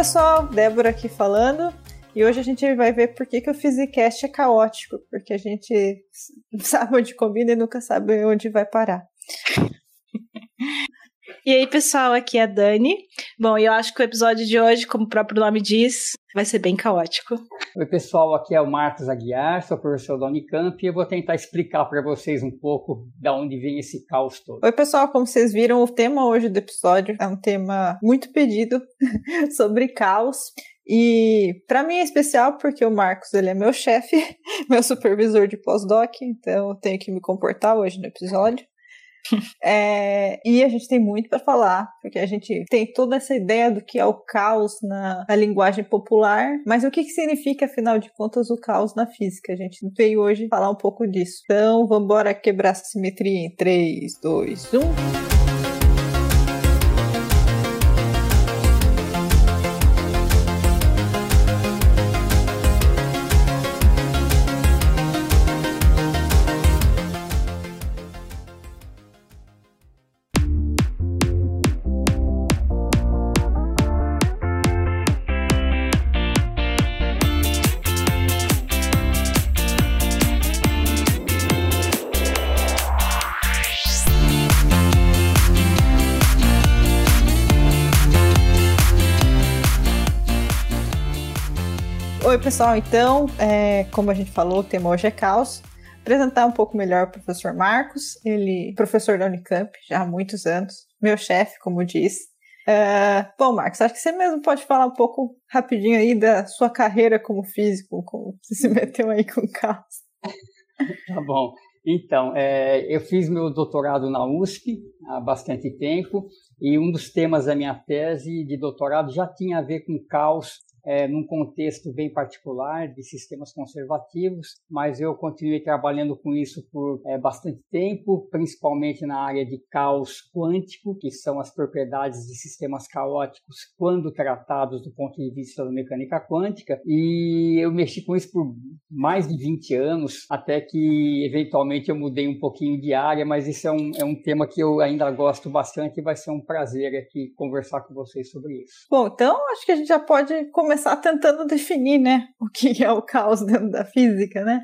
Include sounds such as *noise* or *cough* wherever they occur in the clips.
Pessoal, Débora aqui falando. E hoje a gente vai ver por que, que o Physicast é caótico, porque a gente *laughs* sabe onde combina e nunca sabe onde vai parar. E aí, pessoal, aqui é a Dani. Bom, eu acho que o episódio de hoje, como o próprio nome diz, vai ser bem caótico. Oi, pessoal, aqui é o Marcos Aguiar, sou professor da Unicamp e eu vou tentar explicar para vocês um pouco da onde vem esse caos todo. Oi, pessoal, como vocês viram, o tema hoje do episódio é um tema muito pedido *laughs* sobre caos. E para mim é especial porque o Marcos ele é meu chefe, *laughs* meu supervisor de pós-doc, então eu tenho que me comportar hoje no episódio. *laughs* É, e a gente tem muito para falar, porque a gente tem toda essa ideia do que é o caos na, na linguagem popular, mas o que, que, significa, afinal de contas, o caos na física? A gente veio hoje falar um pouco disso. Então, vamos embora quebrar essa simetria em 3, 2, 1. Pessoal. Então, é, como a gente falou, o tema hoje é caos. Apresentar um pouco melhor o professor Marcos, ele é professor da Unicamp já há muitos anos, meu chefe, como disse. É, bom, Marcos, acho que você mesmo pode falar um pouco rapidinho aí da sua carreira como físico, como você se *laughs* meteu aí com caos. Tá bom. Então, é, eu fiz meu doutorado na USP há bastante tempo e um dos temas da minha tese de doutorado já tinha a ver com caos é, num contexto bem particular de sistemas conservativos, mas eu continuei trabalhando com isso por é, bastante tempo, principalmente na área de caos quântico, que são as propriedades de sistemas caóticos quando tratados do ponto de vista da mecânica quântica, e eu mexi com isso por mais de 20 anos, até que eventualmente eu mudei um pouquinho de área, mas isso é um, é um tema que eu ainda gosto bastante e vai ser um prazer aqui conversar com vocês sobre isso. Bom, então acho que a gente já pode começar começar tentando definir, né, o que é o caos dentro da física, né?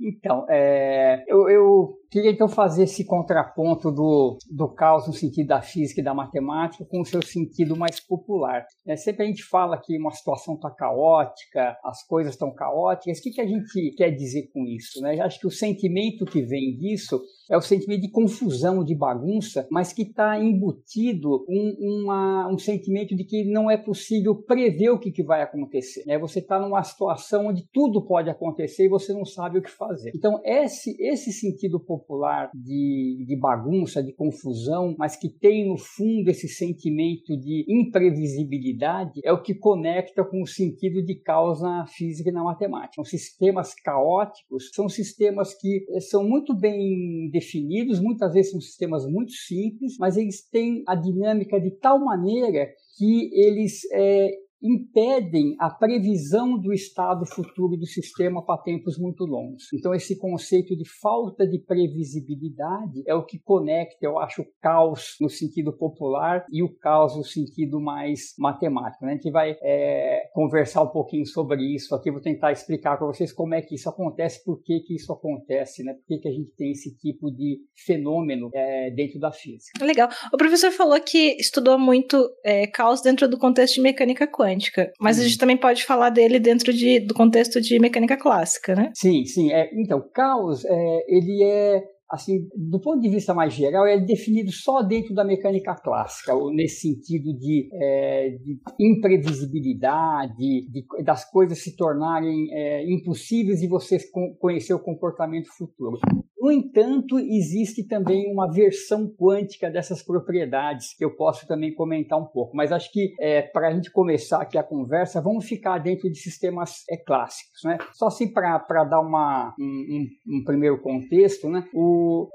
Então, é, eu, eu Queria então fazer esse contraponto do, do caos no sentido da física e da matemática com o seu sentido mais popular. É, sempre a gente fala que uma situação está caótica, as coisas estão caóticas. O que, que a gente quer dizer com isso? Né? Acho que o sentimento que vem disso é o sentimento de confusão, de bagunça, mas que está embutido um, uma, um sentimento de que não é possível prever o que, que vai acontecer. Né? Você está numa situação onde tudo pode acontecer e você não sabe o que fazer. Então, esse, esse sentido popular popular de, de bagunça, de confusão, mas que tem no fundo esse sentimento de imprevisibilidade, é o que conecta com o sentido de causa na física e na matemática. Os sistemas caóticos são sistemas que eh, são muito bem definidos, muitas vezes são sistemas muito simples, mas eles têm a dinâmica de tal maneira que eles é, impedem a previsão do estado futuro do sistema para tempos muito longos. Então, esse conceito de falta de previsibilidade é o que conecta, eu acho, o caos no sentido popular e o caos no sentido mais matemático. Né? A gente vai é, conversar um pouquinho sobre isso aqui, vou tentar explicar para vocês como é que isso acontece, por que, que isso acontece, né? por que, que a gente tem esse tipo de fenômeno é, dentro da física. Legal. O professor falou que estudou muito é, caos dentro do contexto de mecânica quântica quântica. Mas a gente também pode falar dele dentro de, do contexto de mecânica clássica, né? Sim, sim. É, então, caos, é, ele é assim, do ponto de vista mais geral, é definido só dentro da mecânica clássica, nesse sentido de, é, de imprevisibilidade, de, das coisas se tornarem é, impossíveis e você conhecer o comportamento futuro. No entanto, existe também uma versão quântica dessas propriedades que eu posso também comentar um pouco. Mas acho que é, para a gente começar aqui a conversa, vamos ficar dentro de sistemas é, clássicos. Né? Só assim para dar uma, um, um, primeiro contexto, né? o,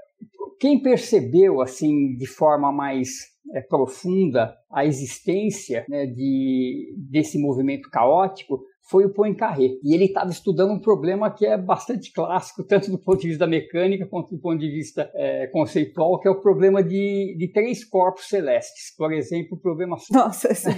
quem percebeu assim de forma mais é, profunda a existência né, de, desse movimento caótico foi o Poincaré. E ele estava estudando um problema que é bastante clássico, *laughs* tanto do ponto de vista da mecânica quanto do ponto de vista é, conceitual, que é o problema de, de três corpos celestes. Por exemplo, o problema... *laughs* Nossa, esse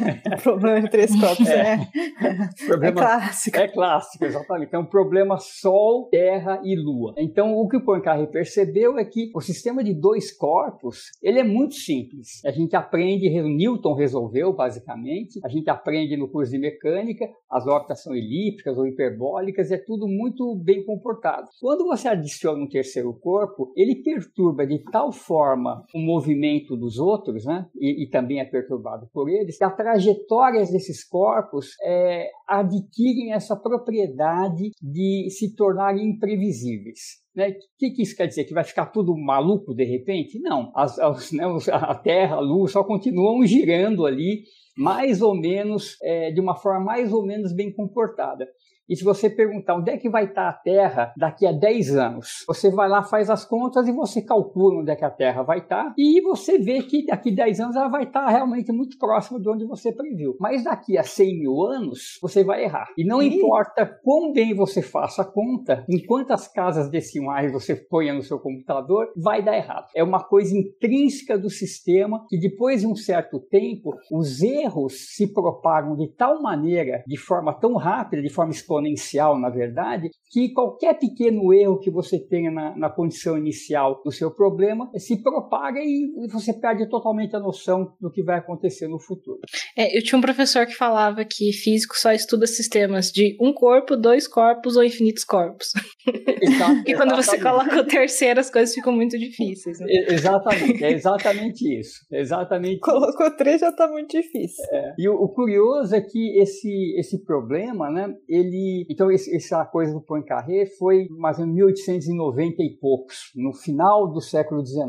problema de três corpos é, é, *laughs* problema, é clássico. É clássico, exatamente. Então, o problema Sol, Terra e Lua. Então, o que o Poincaré percebeu é que o sistema de dois corpos, ele é muito simples. A gente aprende, Newton resolveu, basicamente, a gente aprende no curso de mecânica, as órbitas são elípticas ou hiperbólicas, é tudo muito bem comportado. Quando você adiciona um terceiro corpo, ele perturba de tal forma o movimento dos outros, né? E, e também é perturbado por eles, que as trajetórias desses corpos é, adquirem essa propriedade de se tornarem imprevisíveis. Né? O que, que, isso quer dizer? Que vai ficar tudo maluco de repente? Não. As, as, né, a Terra, a Lua só continuam girando ali, mais ou menos, é, de uma forma mais ou menos bem comportada. E se você perguntar onde é que vai estar a Terra daqui a 10 anos, você vai lá, faz as contas e você calcula onde é que a Terra vai estar e você vê que daqui a 10 anos ela vai estar realmente muito próxima de onde você previu. Mas daqui a 100 mil anos, você vai errar. E não importa quão bem você faça a conta, em quantas casas decimais você ponha no seu computador, vai dar errado. É uma coisa intrínseca do sistema que depois de um certo tempo, os erros se propagam de tal maneira, de forma tão rápida, de forma exponencial, na verdade, que qualquer pequeno erro que você tenha na, na condição inicial do seu problema se propaga e você perde totalmente a noção do que vai acontecer no futuro. É, eu tinha um professor que falava que físico só estuda sistemas de um corpo, dois corpos ou infinitos corpos. *laughs* Exato, *laughs* e quando você coloca o terceiro, as coisas ficam muito difíceis. Né? Exatamente, é exatamente isso. Exatamente. Colocou três já está muito difícil. É. E o, o, curioso é que esse, esse problema, né, ele então esse, essa coisa do Poincaré foi mais ou menos 1890 e poucos, no final do século XIX.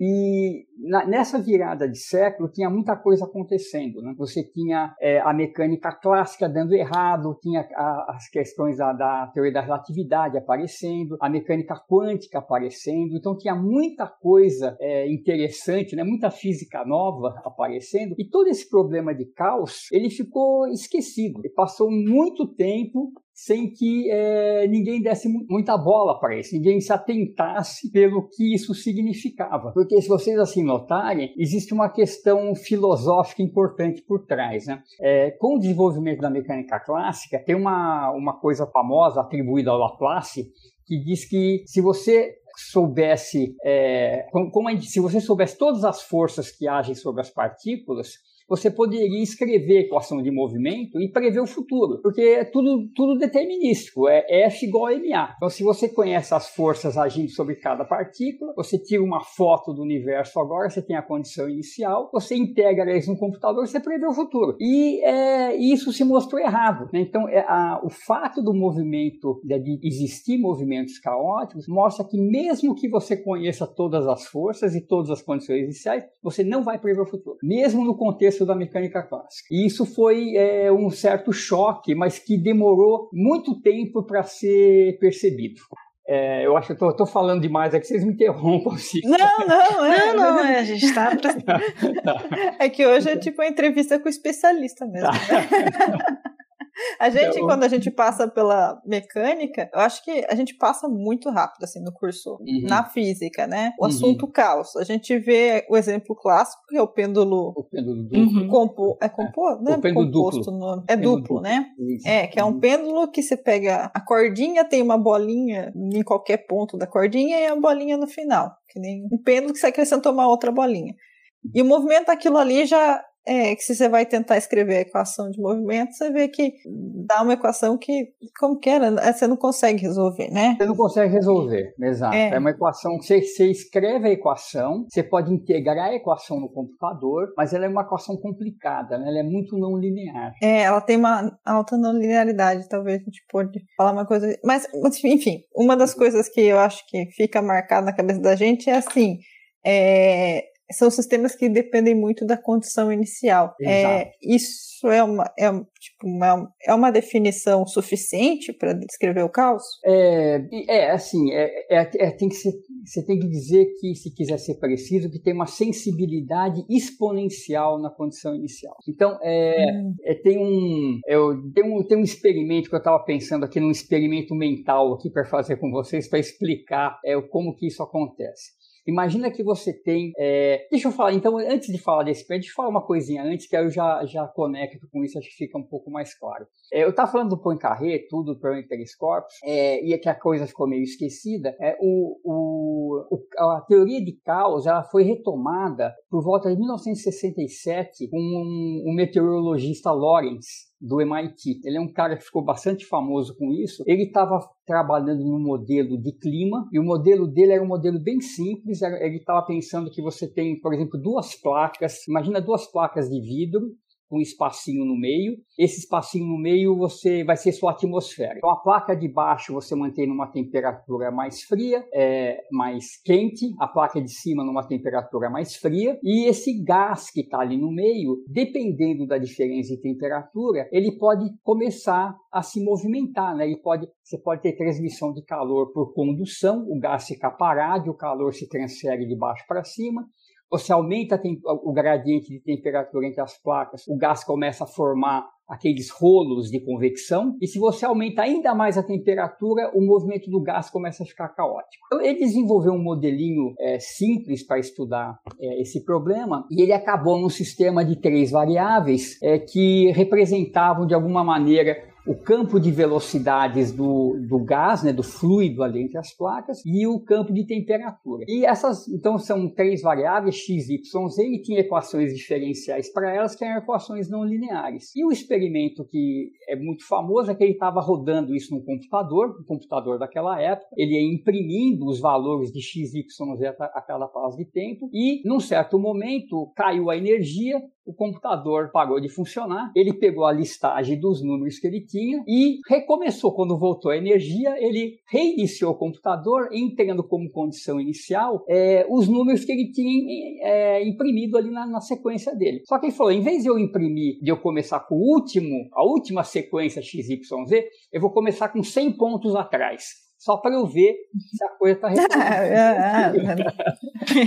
E na, nessa virada de século tinha muita coisa acontecendo. Né? Você tinha é, a mecânica clássica dando errado, tinha a, as questões da, da, teoria da relatividade aparecendo, a mecânica quântica aparecendo. Então tinha muita coisa é, interessante, né? muita física nova aparecendo. E todo esse problema de caos ele ficou esquecido. Ele passou muito tempo sem que é, ninguém desse muita bola para isso, ninguém se atentasse pelo que isso significava. Porque se vocês assim notarem, existe uma questão filosófica importante por trás. Né? É, com o desenvolvimento da mecânica clássica, tem uma, uma coisa famosa atribuída ao Laplace, que diz que se você soubesse, é, como, como se você soubesse todas as forças que agem sobre as partículas, você poderia escrever equação de movimento e prever o futuro, porque é tudo, tudo determinístico, é F igual a MA. Então, se você conhece as forças agindo sobre cada partícula, você tira uma foto do universo agora, você tem a condição inicial, você integra isso no computador, você prevê o futuro. E é, isso se mostrou errado. Né? Então, é, a, o fato do movimento, de existir movimentos caóticos, mostra que mesmo que você conheça todas as forças e todas as condições iniciais, você não vai prever o futuro. Mesmo no contexto começo da mecânica clássica. E isso foi é, um certo choque, mas que demorou muito tempo para ser percebido. É, eu acho que eu tô, falando demais, é que vocês me interrompam. Assim. Não, não, *laughs* é. Não, não, é, a gente está. Pra... *laughs* *laughs* é que hoje é tipo uma entrevista com o especialista mesmo. Tá. Né? A gente, então... quando a gente passa pela mecânica, eu acho que a gente passa muito rápido, assim, no curso, uhum. na física, né? O uhum. assunto caos. A gente vê o exemplo clássico, que é o pêndulo... O pêndulo duplo. Uhum. Compo... É compo... Não é composto, duplo. É duplo, duplo, né? Isso. É, que é um uhum. pêndulo que você pega a cordinha, tem uma bolinha em qualquer ponto da cordinha e a bolinha no final. Que nem um pêndulo que você acrescentou uma outra bolinha. E o movimento daquilo ali já é, que se você vai tentar escrever a equação de movimento, você vê que dá uma equação que, como que era, você não consegue resolver, né? Você não consegue resolver, exato. É, é uma equação que você, você, escreve a equação, você pode integrar a equação no computador, mas ela é uma equação complicada, né? Ela é muito não linear. É, ela tem uma alta não linearidade, talvez a gente pode falar uma coisa. Mas, enfim, uma das coisas que eu acho que fica marcada na cabeça da gente é assim. É, são sistemas que dependem muito da condição inicial. É, isso é uma, é, tipo, uma, é uma definição suficiente para descrever o caos? É, é assim, é, é, é, tem que ser, você tem que dizer que, se quiser ser preciso, que tem uma sensibilidade exponencial na condição inicial. Então, é, hum. é tem, um, eu, tem, um, tem um experimento que eu estava pensando aqui, num experimento mental aqui para fazer com vocês, para explicar é, como que isso acontece. Imagina que você tem. É... Deixa eu falar, então, antes de falar desse pé, deixa eu falar uma coisinha antes, que aí eu já, já conecto com isso, acho que fica um pouco mais claro. É, eu estava falando do Poincaré, tudo do Prometheus Corpus, é, e que a coisa ficou meio esquecida. É, o, o, a teoria de caos ela foi retomada por volta de 1967 com um, um meteorologista Lawrence do MIT. Ele é um cara que ficou bastante famoso com isso. Ele estava trabalhando no modelo de clima e o modelo dele era um modelo bem simples. Ele estava pensando que você tem, por exemplo, duas placas. Imagina duas placas de vidro um espacinho no meio. Esse espacinho no meio você vai ser sua atmosfera. Então a placa de baixo você mantém numa temperatura mais fria, é, mais quente, a placa de cima numa temperatura mais fria e esse gás que está ali no meio, dependendo da diferença de temperatura, ele pode começar a se movimentar, né? Ele pode, você pode ter transmissão de calor por condução, o gás fica parado, o calor se transfere de baixo para cima você aumenta o gradiente de temperatura entre as placas, o gás começa a formar aqueles rolos de convecção, e se você aumenta ainda mais a temperatura, o movimento do gás começa a ficar caótico. Então, ele desenvolveu um modelinho é, simples para estudar é, esse problema, e ele acabou num sistema de três variáveis é, que representavam de alguma maneira o campo de velocidades do, do gás, né, do fluido ali entre as placas, e o campo de temperatura. E essas, então, são três variáveis, x, y, z, e tinha equações diferenciais para elas, que eram equações não lineares. E o experimento que é muito famoso é que ele estava rodando isso no computador, no computador daquela época, ele ia imprimindo os valores de x, y, z a cada passo de tempo, e num certo momento caiu a energia, o computador parou de funcionar, ele pegou a listagem dos números que ele tinha e recomeçou. Quando voltou a energia, ele reiniciou o computador, entrando como condição inicial é, os números que ele tinha é, imprimido ali na, na, sequência dele. Só que ele falou: em vez de eu imprimir, de eu começar com o último, a última sequência XYZ, eu vou começar com 100 pontos atrás só para eu ver se a coisa está *laughs* é, é, é.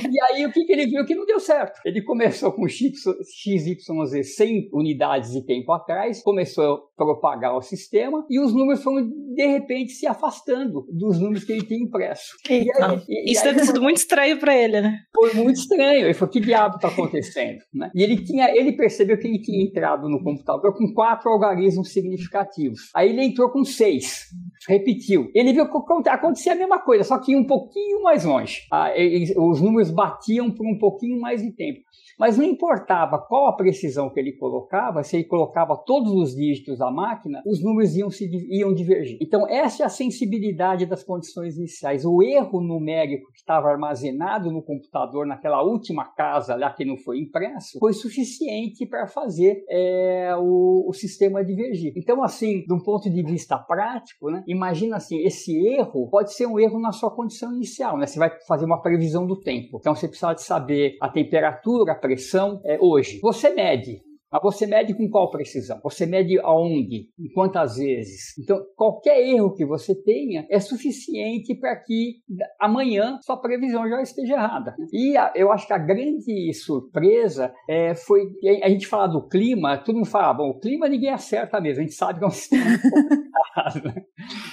*laughs* E aí o que, que ele viu que não deu certo? Ele começou com XYZ 100 unidades de tempo atrás, começou a propagar o sistema e os números foram de repente se afastando dos números que ele tinha impresso. Aí, e, Isso deve ter sido muito estranho para ele, né? Foi muito estranho. Ele falou: que diabo está acontecendo? Né? E ele, tinha, ele percebeu que ele tinha entrado no computador com quatro algarismos significativos. Aí ele entrou com seis, repetiu. Ele viu que acontecia a mesma coisa, só que um pouquinho mais longe. Ah, os números batiam por um pouquinho mais de tempo. Mas não importava qual a precisão que ele colocava, se ele colocava todos os dígitos da máquina, os números iam, se, iam divergir. Então, essa é a sensibilidade das condições iniciais. O erro numérico que estava armazenado no computador, naquela última casa lá que não foi impresso, foi suficiente para fazer é, o, o, sistema divergir. Então, assim, de um ponto de vista prático, né, imagina assim, esse erro pode ser um erro na sua condição inicial. Né? Você vai fazer uma previsão do tempo. Então, você precisa de saber a temperatura, pressão é, hoje. Você mede mas você mede com qual precisão? Você mede aonde? Em quantas vezes? Então, qualquer erro que você tenha é suficiente para que amanhã sua previsão já esteja errada. E a, eu acho que a grande surpresa é, foi. A gente fala do clima, todo mundo fala, ah, bom, o clima ninguém acerta mesmo, a gente sabe que é *laughs* né?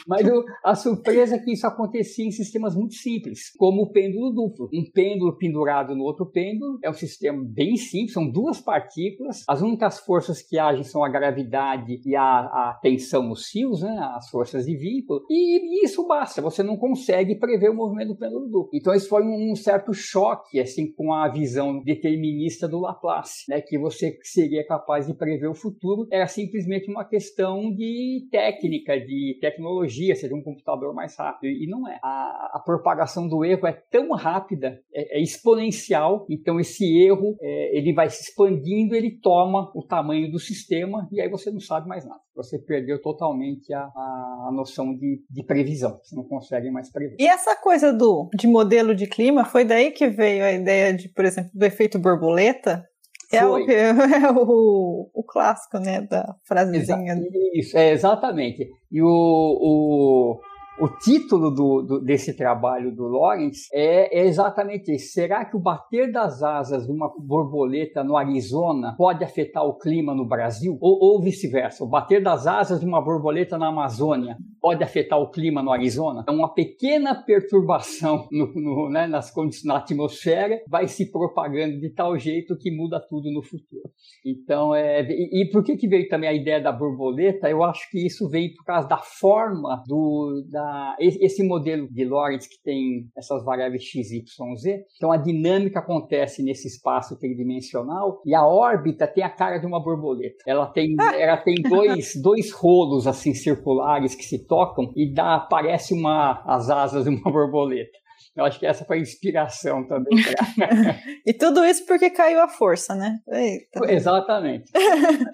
Mas a surpresa é que isso acontecia em sistemas muito simples, como o pêndulo duplo. Um pêndulo pendurado no outro pêndulo é um sistema bem simples, são duas partículas, as únicas forças que agem são a gravidade e a, a tensão nos fios, né, as forças de vínculo, e, e, isso basta, você não consegue prever o movimento do pêndulo duplo. Então isso foi um, um certo choque assim com a visão determinista do Laplace, né, que você seria capaz de prever o futuro, era simplesmente uma questão de técnica, de técnica tecnologia, seja um computador mais rápido. E não é. A, a propagação do erro é tão rápida, é, é exponencial, então esse erro é, ele vai se expandindo, ele toma o tamanho do sistema e aí você não sabe mais nada. Você perdeu totalmente a, a noção de, de previsão. Você não consegue mais prever. E essa coisa do de modelo de clima foi daí que veio a ideia de, por exemplo, do efeito borboleta? É, o, *laughs* é o, o, clássico, né, da frasezinha. Exa isso, é exatamente. E o, o, o título do, do, desse trabalho do Lawrence é, é, exatamente esse. Será que o bater das asas de uma borboleta no Arizona pode afetar o clima no Brasil? Ou, ou vice-versa, o bater das asas de uma borboleta na Amazônia pode afetar o clima no Arizona? Então, uma pequena perturbação no, no, né, nas condições, na atmosfera vai se propagando de tal jeito que muda tudo no futuro. Então, é, e, e por que, que veio também a ideia da borboleta? Eu acho que isso veio por causa da forma do, da esse modelo de Lorentz que tem essas variáveis x, y, z, então a dinâmica acontece nesse espaço tridimensional e a órbita tem a cara de uma borboleta. Ela tem, *laughs* ela tem dois, dois rolos assim circulares que se tocam e dá parece uma as asas de uma borboleta. Eu acho que essa foi a inspiração também. *laughs* e tudo isso porque caiu a força, né? Eita. Exatamente.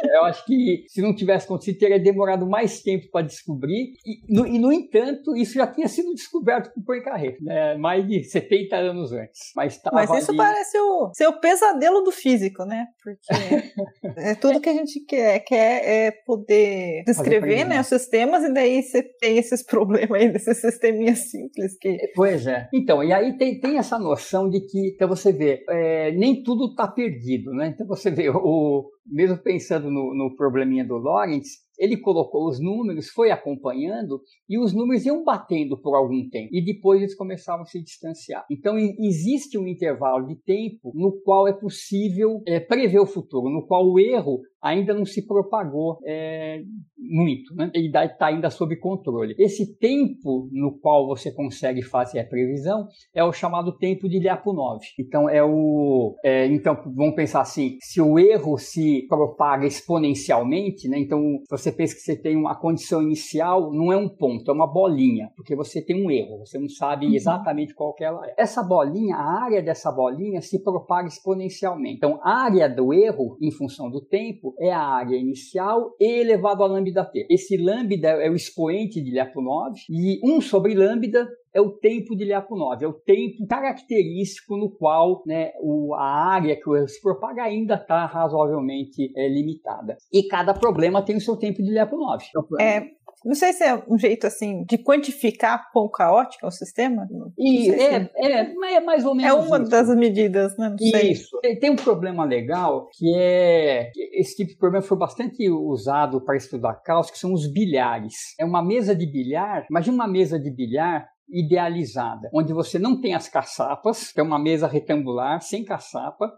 Eu acho que se não tivesse acontecido, teria demorado mais tempo para descobrir. E no, e, no, entanto, isso já tinha sido descoberto por Poincaré, né? mais de 70 anos antes. Mas, Mas isso ali... parece o seu pesadelo do físico, né? Porque é tudo que a gente quer, quer é poder descrever né, os sistemas, e daí você tem esses *laughs* problemas aí desses sisteminhas simples que. Pois é. Então, então, e aí tem, tem essa noção de que, então você vê, é, nem tudo está perdido, né? Então você vê, o, mesmo pensando no, no probleminha do Lawrence, ele colocou os números, foi acompanhando e os números iam batendo por algum tempo e depois eles começavam a se distanciar. Então existe um intervalo de tempo no qual é possível é, prever o futuro, no qual o erro ainda não se propagou é, muito, né? ele está ainda sob controle. Esse tempo no qual você consegue fazer a previsão é o chamado tempo de Lyapunov. Então é o, é, então vamos pensar assim, se o erro se propaga exponencialmente, né? Então você pensa que você tem uma condição inicial, não é um ponto, é uma bolinha, porque você tem um erro, você não sabe uhum. exatamente qual que ela é. Essa bolinha, a área dessa bolinha se propaga exponencialmente. Então a área do erro, em função do tempo, é a área inicial elevado a lambda t. Esse lambda é o expoente de Lyapunov e 1 sobre lambda é o tempo de Lyapunov, é o tempo característico no qual né, o, a área que o se propaga ainda está razoavelmente é, limitada. E cada problema tem o seu tempo de Lyapunov. É, não sei se é um jeito assim de quantificar quão caótico é o sistema. E é, é, é, mais ou menos. É uma isso. das medidas, né? Não isso. Tem, tem, um problema legal que é. Esse tipo de problema foi bastante usado para estudar caos, que são os bilhares. É uma mesa de bilhar. Imagina uma mesa de bilhar idealizada, onde você não tem as caçapas, que é uma mesa retangular sem caçapa,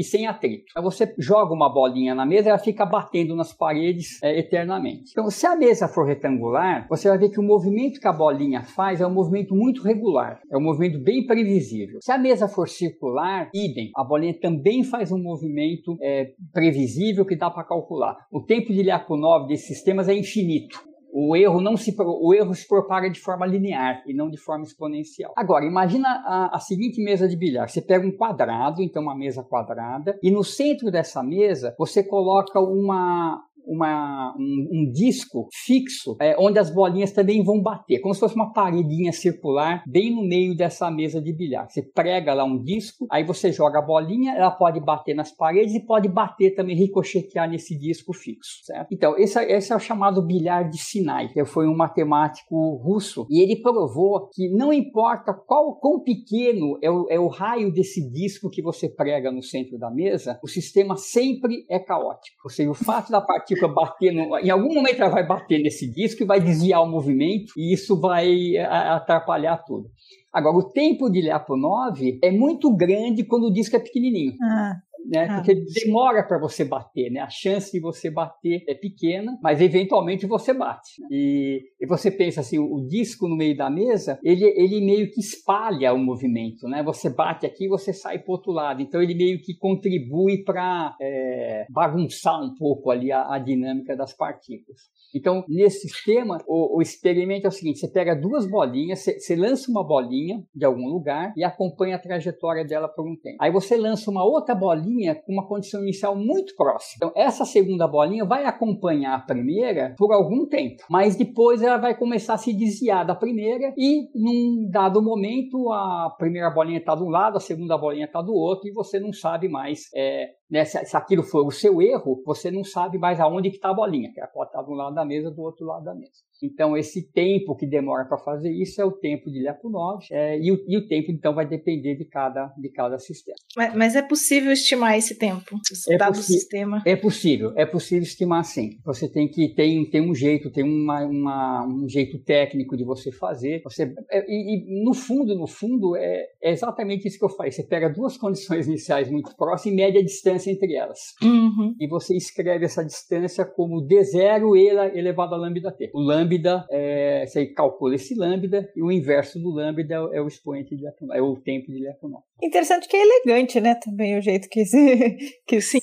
e sem atrito. Aí você joga uma bolinha na mesa ela fica batendo nas paredes é, eternamente. Então, se a mesa for retangular, você vai ver que o movimento que a bolinha faz é um movimento muito regular, é um movimento bem previsível. Se a mesa for circular, idem, a bolinha também faz um movimento é, previsível que dá para calcular. O tempo de Lyapunov desses sistemas é infinito o erro não se o erro se propaga de forma linear e não de forma exponencial. Agora, imagina a, a, seguinte mesa de bilhar. Você pega um quadrado, então uma mesa quadrada, e no centro dessa mesa você coloca uma uma, um, um, disco fixo é, onde as bolinhas também vão bater, como se fosse uma paredinha circular bem no meio dessa mesa de bilhar. Você prega lá um disco, aí você joga a bolinha, ela pode bater nas paredes e pode bater também, ricochetear nesse disco fixo, certo? Então, esse, é, esse é o chamado bilhar de Sinai, que foi um matemático russo, e ele provou que não importa qual quão pequeno é o, é o raio desse disco que você prega no centro da mesa, o sistema sempre é caótico. Ou seja, o fato da partícula fica batendo, em algum momento ela vai bater nesse disco e vai desviar o movimento e isso vai atrapalhar tudo. Agora, o tempo de Lyapunov é muito grande quando o disco é pequenininho. Ah. Né? Ah, Porque demora para você bater, né? A chance de você bater é pequena, mas eventualmente você bate. Né? E, e, você pensa assim, o, o, disco no meio da mesa, ele, ele meio que espalha o movimento, né? Você bate aqui, você sai para outro lado. Então ele meio que contribui para é, bagunçar um pouco ali a, a, dinâmica das partículas. Então nesse sistema, o, o, experimento é o seguinte: você pega duas bolinhas, você, você lança uma bolinha de algum lugar e acompanha a trajetória dela por um tempo. Aí você lança uma outra bolinha com uma condição inicial muito próxima. Então, essa segunda bolinha vai acompanhar a primeira por algum tempo, mas depois ela vai começar a se desviar da primeira e, num dado momento, a primeira bolinha está de um lado, a segunda bolinha está do outro e você não sabe mais é, né, se, se, aquilo for o seu erro, você não sabe mais aonde que está a bolinha, que ela pode estar de um lado da mesa, do outro lado da mesa. Então, esse tempo que demora para fazer isso é o tempo de Lyapunov, é, e, o, e, o, tempo, então, vai depender de cada, de cada sistema. Mas, mas é possível estimar esse tempo, é dado o sistema? É possível, é possível estimar sim. Você tem que tem, tem um jeito, tem uma, uma, um jeito técnico de você fazer. Você, é, e, e, no fundo, no fundo, é, é, exatamente isso que eu falei. Você pega duas *laughs* condições iniciais muito próximas e mede a distância entre elas. Uhum. E você escreve essa distância como D0 elevado a lambda t. O lambda lambda, é, você calcula esse lambda e o inverso do lambda é o expoente de Lyapunov, é o tempo de Lyapunov. Interessante que é elegante, né, também o jeito que se, *laughs* que se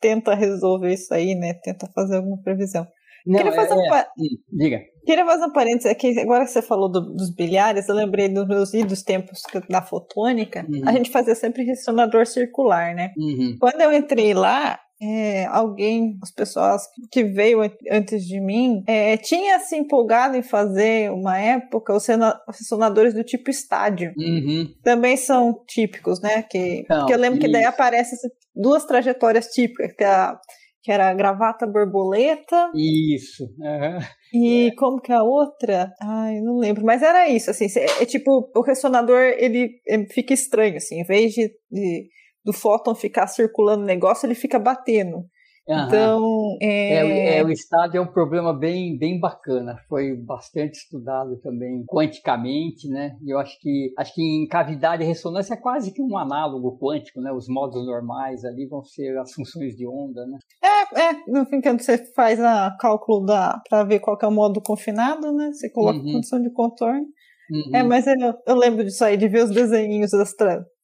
tenta resolver isso aí, né, tenta fazer alguma previsão. Não, Queria fazer é, um... é, diga. Queria fazer um parênteses aqui, agora que você falou do, dos bilhares, eu lembrei dos meus idos tempos da fotônica, uhum. a gente fazia sempre ressonador circular, né? Uhum. Quando eu entrei lá, é, alguém, as pessoas que veio antes de mim, é, tinha se empolgado em fazer uma época os ressonadores do tipo estádio. Uhum. Também são típicos, né? Que, Não, que eu lembro isso. que daí aparecem duas trajetórias típicas, que, é a, que era a gravata borboleta. Isso. Uhum. E como que é a outra? Ai, não lembro. Mas era isso, assim. É, é tipo, o ressonador, ele, ele, fica estranho, assim. Em vez de, de do fóton ficar circulando o negócio, ele fica batendo. Uhum. Então, é... É, é... o estádio é um problema bem, bem bacana. Foi bastante estudado também quanticamente, né? E eu acho que acho que em cavidade e ressonância é quase que um análogo quântico, né? Os modos normais ali vão ser as funções de onda, né? É, é. No fim, quando você faz a cálculo da para ver qual é o modo confinado, né? Você coloca uhum. condição de contorno. Uhum. É, mas eu, eu, lembro disso aí, de ver os desenhinhos das,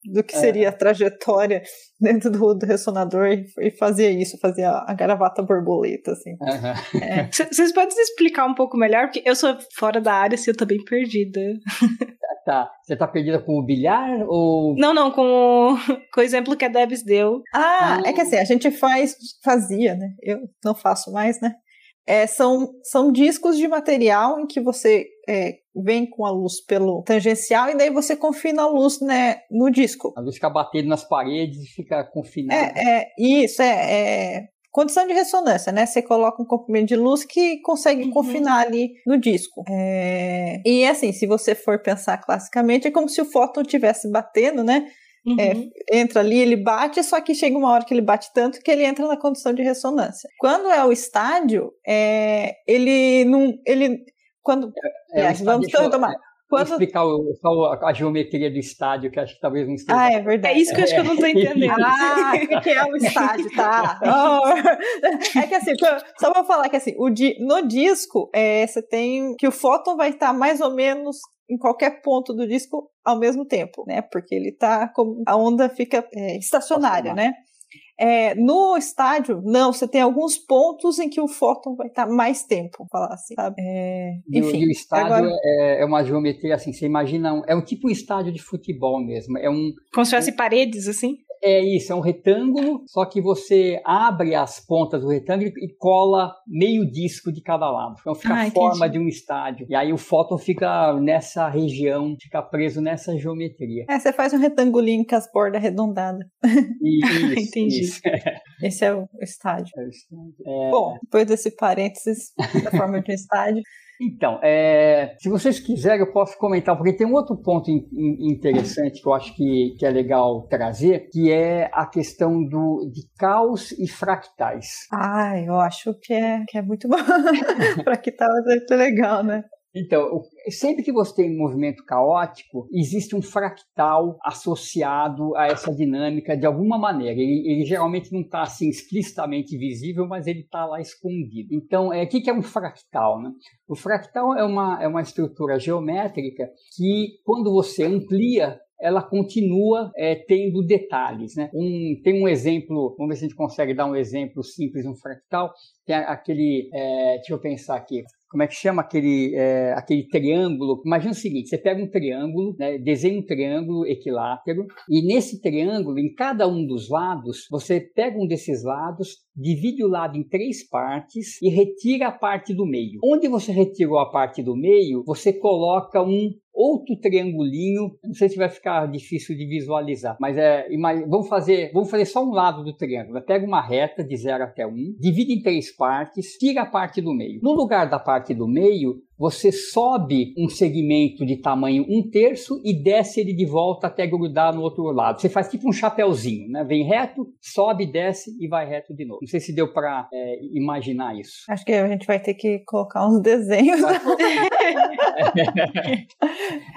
do que é. seria a trajetória *laughs* dentro do, do ressonador e, e, fazia isso, fazia a gravata borboleta, assim. *laughs* Vocês uhum. é. podem explicar um pouco melhor? Porque eu sou fora da área, assim, eu tô bem perdida. Tá. Você tá perdida com o bilhar ou. Não, não, com o, com o exemplo que a Debs deu. Ah, é que assim, a gente faz, fazia, né? Eu não faço mais, né? É, são, são discos de material em que você é, vem com a luz pelo tangencial e daí você confina a luz né, no disco. A luz fica batendo nas paredes e fica confinada. É, é isso, é, é, condição de ressonância, né? Você coloca um comprimento de luz que consegue uhum. confinar ali no disco. É... E assim, se você for pensar classicamente, é como se o fóton estivesse batendo, né? Uhum. É, entra ali, ele bate, só que chega uma hora que ele bate tanto que ele entra na condição de ressonância. Quando é o estádio, é, ele não. Ele, quando. É, é, vamos retomar. Quando... Vou explicar o, só a geometria do estádio, que acho que talvez não esteja. Ah, é verdade. É isso que eu acho que eu não estou entendendo. ah, o que é o estádio, tá? Oh. *laughs* É que assim, só vou falar que assim, o di, no disco, é, você tem que o fóton vai estar mais ou menos em qualquer ponto do disco ao mesmo tempo, né? Porque ele tá como a onda fica é, estacionária, né? É, no estádio, não, você tem alguns pontos em que o fóton vai estar mais tempo, falar assim, sabe? É, enfim. E o, estádio agora... é, é, uma geometria assim, você imagina, um, é um tipo um estádio de futebol mesmo, é um... Como se fosse paredes, assim? É isso, é um retângulo, só que você abre as pontas do retângulo e cola meio disco de cada lado. Então fica ah, a forma de um estádio. E aí o fóton fica nessa região, fica preso nessa geometria. É, você faz um retangulinho com as bordas arredondadas. *laughs* Isso, entendi. Isso. *laughs* Esse é o estádio. É o estádio. É... Bom, depois desse parênteses da forma de um estádio, então, é, se vocês quiserem, eu posso comentar, porque tem um outro ponto in, in, interessante que eu acho que, que, é legal trazer, que é a questão do, de caos e fractais. Ah, eu acho que é, que é muito bom. fractais é muito legal, né? Então, sempre que você tem um movimento caótico, existe um fractal associado a essa dinâmica de alguma maneira. Ele, ele geralmente não está assim explicitamente visível, mas ele está lá escondido. Então, é, o que, é um fractal? Né? O fractal é uma, é uma estrutura geométrica que, quando você amplia ela continua é, tendo detalhes. Né? Um, tem um exemplo, vamos ver se a gente consegue dar um exemplo simples, um fractal. Tem aquele, é, deixa eu pensar aqui, como é que chama aquele, é, aquele triângulo? Imagina o seguinte: você pega um triângulo, né, desenha um triângulo equilátero, e nesse triângulo, em cada um dos lados, você pega um desses lados, divide o lado em três partes e retira a parte do meio. Onde você retirou a parte do meio, você coloca um outro triangulinho, não sei se vai ficar difícil de visualizar, mas é, vamos fazer, vamos fazer só um lado do triângulo. Pega uma reta de 0 até 1, um, divide em três partes, tira a parte do meio. No lugar da parte do meio, você sobe um segmento de tamanho um terço e desce ele de volta até grudar no outro lado. Você faz tipo um chapéuzinho, né? Vem reto, sobe, desce e vai reto de novo. Não sei se deu para é, imaginar isso. Acho que a gente vai ter que colocar uns desenhos. *laughs* *laughs*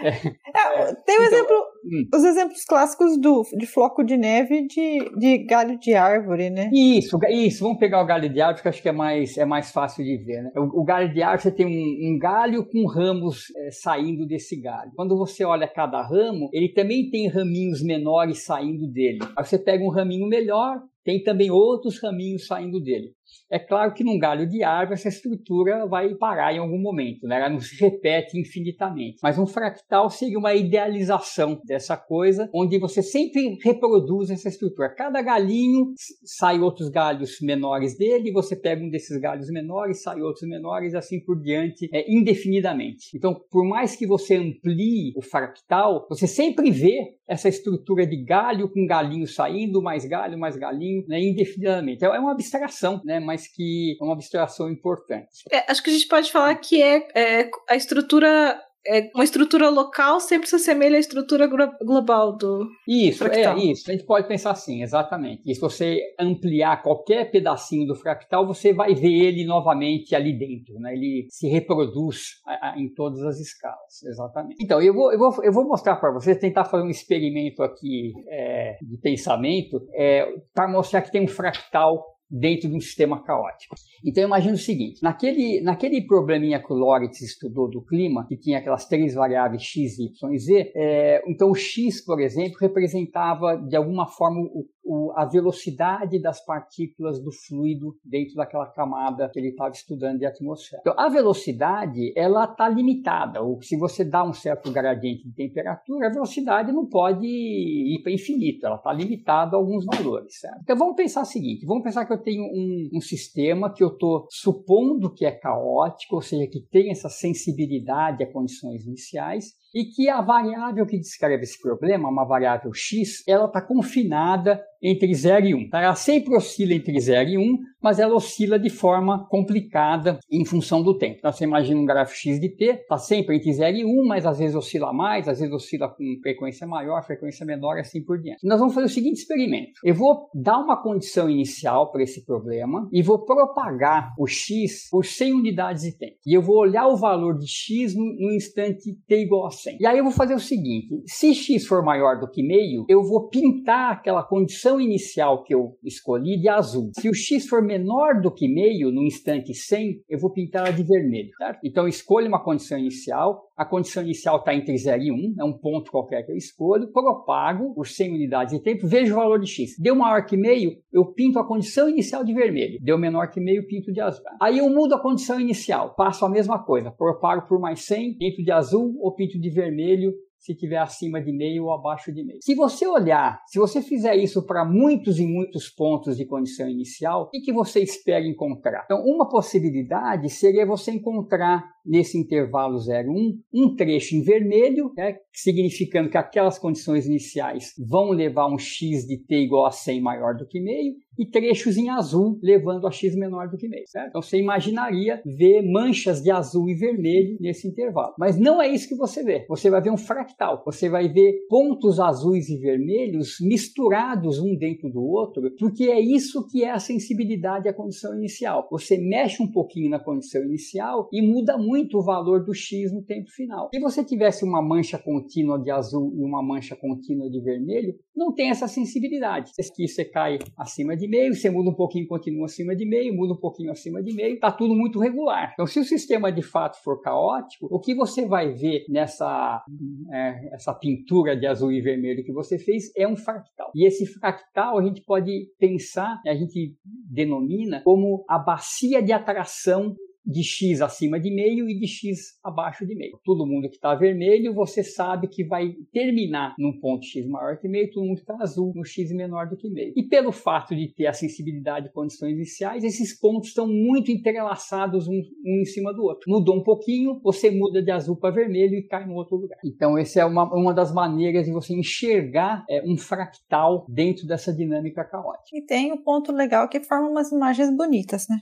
*laughs* é, tem um então, exemplo, hum. os exemplos clássicos do, de floco de neve de, de galho de árvore, né? Isso, isso. Vamos pegar o galho de árvore, que acho que é mais, é mais fácil de ver, né? O, o galho de árvore, você tem um, um galho com ramos é, saindo desse galho. Quando você olha cada ramo, ele também tem raminhos menores saindo dele. Aí você pega um raminho melhor, tem também outros raminhos saindo dele. É claro que num galho de árvore essa estrutura vai parar em algum momento, né? ela não se repete infinitamente. Mas um fractal seria uma idealização dessa coisa, onde você sempre reproduz essa estrutura. Cada galinho sai outros galhos menores dele, você pega um desses galhos menores, sai outros menores, assim por diante, é, indefinidamente. Então, por mais que você amplie o fractal, você sempre vê essa estrutura de galho com galinho saindo, mais galho, mais galinho, né, indefinidamente. É uma abstração, né, mas que é uma abstração importante. É, acho que a gente pode falar que é, é a estrutura é, uma estrutura local sempre se assemelha à estrutura global do. Isso, fractal. é isso. A gente pode pensar assim, exatamente. E se você ampliar qualquer pedacinho do fractal, você vai ver ele novamente ali dentro, né? Ele se reproduz a, a, em todas as escalas, exatamente. Então, eu vou, eu vou, eu vou mostrar para vocês, tentar fazer um experimento aqui é, de pensamento, é, para mostrar que tem um fractal dentro de um sistema caótico. Então imagine o seguinte, naquele, naquele probleminha que o Loritz estudou do clima, que tinha aquelas três variáveis x, y e z, é, então o x, por exemplo, representava de alguma forma o o, a velocidade das partículas do fluido dentro daquela camada que ele estava estudando de atmosfera. Então, a velocidade, ela está limitada. Ou se você dá um certo gradiente de temperatura, a velocidade não pode ir para infinito, ela está limitada a alguns valores. Certo? Então, vamos pensar o seguinte, vamos pensar que eu tenho um, um sistema que eu estou supondo que é caótico, ou seja, que tem essa sensibilidade a condições iniciais, e que a variável que descreve esse problema, uma variável x, ela está confinada entre 0 e 1. Tá? Ela sempre oscila entre 0 e 1, mas ela oscila de forma complicada em função do tempo. Então você imagina um gráfico x de t, está sempre entre 0 e 1, mas às vezes oscila mais, às vezes oscila com frequência maior, frequência menor e assim por diante. Nós vamos fazer o seguinte experimento. Eu vou dar uma condição inicial para esse problema e vou propagar o x por 100 unidades de tempo. E eu vou olhar o valor de x no, no instante t igual a 100. E aí eu vou fazer o seguinte, se x for maior do que meio, eu vou pintar aquela condição inicial que eu escolhi de azul. Se o x for menor do que meio, no instante 100, eu vou pintar ela de vermelho. Certo? Então, eu escolho uma condição inicial. A condição inicial está entre 0 e 1, é um ponto qualquer que eu escolho. Propago por 100 unidades de tempo, vejo o valor de x. Deu maior que meio, eu pinto a condição inicial de vermelho. Deu menor que meio, pinto de azul. Aí eu mudo a condição inicial, passo a mesma coisa. Propago por mais 100, pinto de azul ou pinto de vermelho se tiver acima de meio ou abaixo de meio. Se você olhar, se você fizer isso para muitos e muitos pontos de condição inicial, o que, que você espera encontrar? Então, uma possibilidade seria você encontrar nesse intervalo 0,1 um trecho em vermelho, né, significando que aquelas condições iniciais vão levar um x de t igual a 100 maior do que meio, e trechos em azul levando a x menor do que meio. Certo? Então você imaginaria ver manchas de azul e vermelho nesse intervalo. Mas não é isso que você vê. Você vai ver um fractal. Você vai ver pontos azuis e vermelhos misturados um dentro do outro, porque é isso que é a sensibilidade à condição inicial. Você mexe um pouquinho na condição inicial e muda muito o valor do x no tempo final. Se você tivesse uma mancha contínua de azul e uma mancha contínua de vermelho, não tem essa sensibilidade. Que você cai acima de meio, você muda um pouquinho, continua acima de meio, muda um pouquinho acima de meio, está tudo muito regular. Então, se o sistema de fato for caótico, o que você vai ver nessa é, essa pintura de azul e vermelho que você fez é um fractal. E esse fractal a gente pode pensar, a gente denomina como a bacia de atração de x acima de meio e de x abaixo de meio. Todo mundo que está vermelho, você sabe que vai terminar num ponto x maior que meio, todo mundo que está azul no x menor do que meio. E pelo fato de ter a sensibilidade de condições iniciais, esses pontos estão muito entrelaçados um, um, em cima do outro. Mudou um pouquinho, você muda de azul para vermelho e cai no outro lugar. Então, essa é uma, uma das maneiras de você enxergar é, um fractal dentro dessa dinâmica caótica. E tem o um ponto legal que forma umas imagens bonitas, né?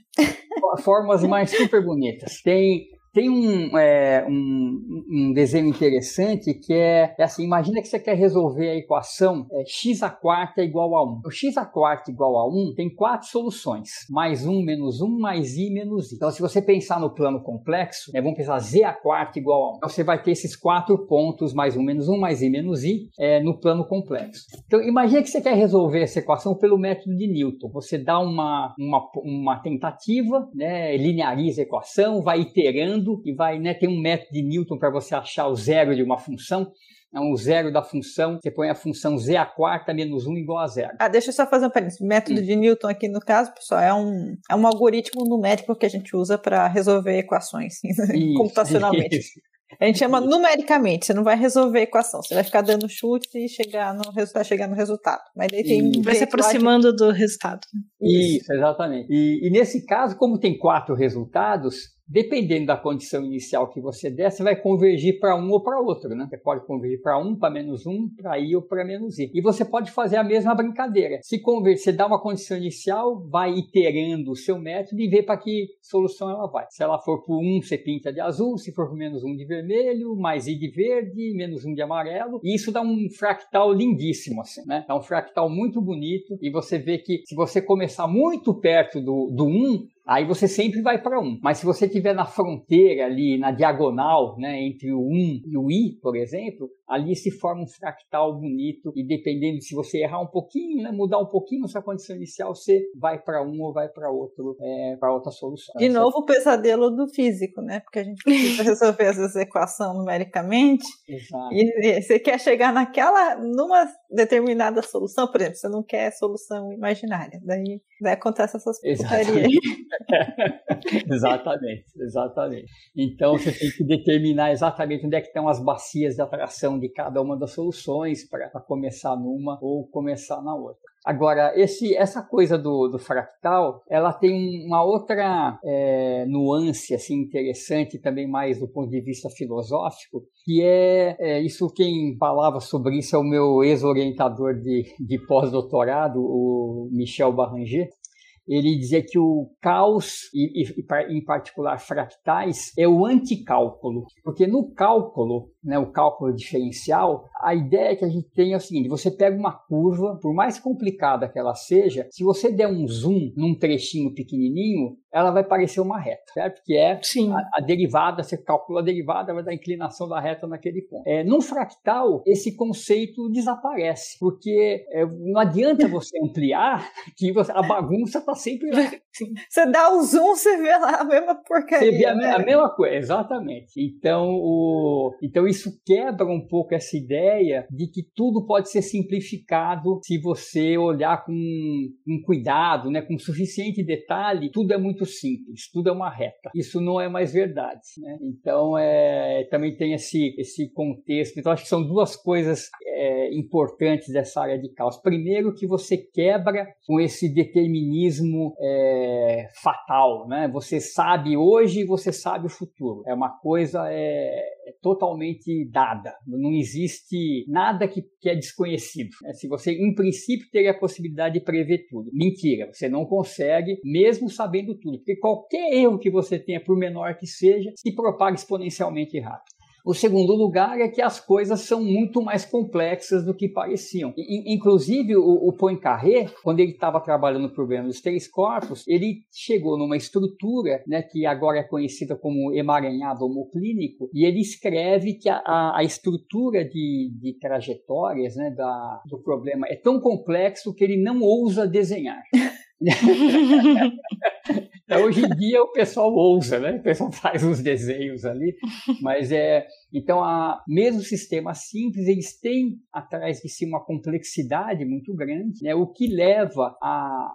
Forma as imagens super bonitas. Tem tem um, é, um, um, desenho interessante que é, é, assim, imagina que você quer resolver a equação é, x a quarta é igual a 1. O x a quarta igual a 1 tem quatro soluções, mais 1 menos 1 mais i menos i. Então se você pensar no plano complexo, né, vamos pensar z a quarta igual a 1. Então você vai ter esses quatro pontos, mais 1 menos 1 mais i menos i, é, no plano complexo. Então imagina que você quer resolver essa equação pelo método de Newton. Você dá uma, uma, uma tentativa, né, lineariza a equação, vai iterando e vai, né, tem um método de Newton para você achar o zero de uma função. É um zero da função, você põe a função z a quarta menos 1 igual a zero. Ah, deixa eu só fazer um parênteses. Método de Newton aqui no caso, pessoal, é um, é um algoritmo numérico que a gente usa para resolver equações *laughs* isso, computacionalmente. Isso. A gente chama numericamente, você não vai resolver a equação, você vai ficar dando chute e chegar no, vai chegar no resultado. Mas daí tem vai se aproximando de... do resultado. Isso, Isso exatamente. E, e, nesse caso, como tem quatro resultados, dependendo da condição inicial que você der, você vai convergir para um ou para outro, né? Você pode convergir para um, para menos um, para i ou para menos i. E você pode fazer a mesma brincadeira. Se converter, você dá uma condição inicial, vai iterando o seu método e vê para que solução ela vai. Se ela for por um, você pinta de azul, se for por menos um de vermelho, mais i de verde, menos um de amarelo. E isso dá um fractal lindíssimo, assim, né? Dá um fractal muito bonito e você vê que se você começar muito perto do, do 1, aí você sempre vai para 1. Mas se você estiver na fronteira ali, na diagonal, né, entre o 1 e o i, por exemplo, ali se forma um fractal bonito e dependendo de se você errar um pouquinho, né, mudar um pouquinho a sua condição inicial, você vai para um ou vai para outro, é, para outra solução. De novo o pesadelo do físico, né? Porque a gente precisa *laughs* resolver essa equação numericamente. Exato. E você quer chegar naquela, numa determinada solução, por exemplo, você não quer solução imaginária, daí, daí acontece essas putarias. *laughs* exatamente, exatamente. Então você tem que determinar exatamente onde é que estão as bacias de atração de cada uma das soluções para começar numa ou começar na outra. Agora, esse, essa coisa do, do fractal, ela tem uma outra é, nuance assim, interessante também mais do ponto de vista filosófico, que é, é isso quem falava sobre isso é o meu ex-orientador de, de pós-doutorado, o Michel Barranger, ele dizia que o caos, e, e, em particular fractais, é o anticálculo. Porque no cálculo, né, o cálculo diferencial, a ideia que a gente tem é o seguinte: você pega uma curva, por mais complicada que ela seja, se você der um zoom num trechinho pequenininho, ela vai parecer uma reta, certo? Que é a, a, derivada, você calcula a derivada, vai dar inclinação da reta naquele ponto. É, num fractal, esse conceito desaparece, porque é, não adianta você ampliar *laughs* que você, a bagunça está sempre lá. *laughs* Você dá o zoom, você vê lá a mesma porcaria. Você vê a, né? a mesma coisa, exatamente. Então, o, então isso quebra um pouco essa ideia de que tudo pode ser simplificado se você olhar com, com cuidado, né, com suficiente detalhe, tudo é muito simples, tudo é uma reta. Isso não é mais verdade. Né? Então, é, também tem esse, esse contexto. Então, acho que são duas coisas é, importantes dessa área de caos. Primeiro, que você quebra com esse determinismo é, fatal. Né? Você sabe hoje e você sabe o futuro. É uma coisa é totalmente dada. Não existe nada que, que é desconhecido. Né? Se você, em princípio, teria a possibilidade de prever tudo. Mentira, você não consegue, mesmo sabendo tudo. Porque qualquer erro que você tenha, por menor que seja, se propaga exponencialmente rápido. O segundo lugar é que as coisas são muito mais complexas do que pareciam. I, inclusive, o, o Poincaré, quando ele estava trabalhando o problema dos três corpos, ele chegou numa estrutura né, que agora é conhecida como emaranhado homoclínico, e ele escreve que a, a, a estrutura de, de trajetórias né, da, do problema é tão complexo que ele não ousa desenhar. *laughs* Então, hoje em dia o pessoal ousa, né? O pessoal *laughs* faz os desenhos ali, mas é então a mesmo sistema simples eles têm atrás de si uma complexidade muito grande, né? O que leva a,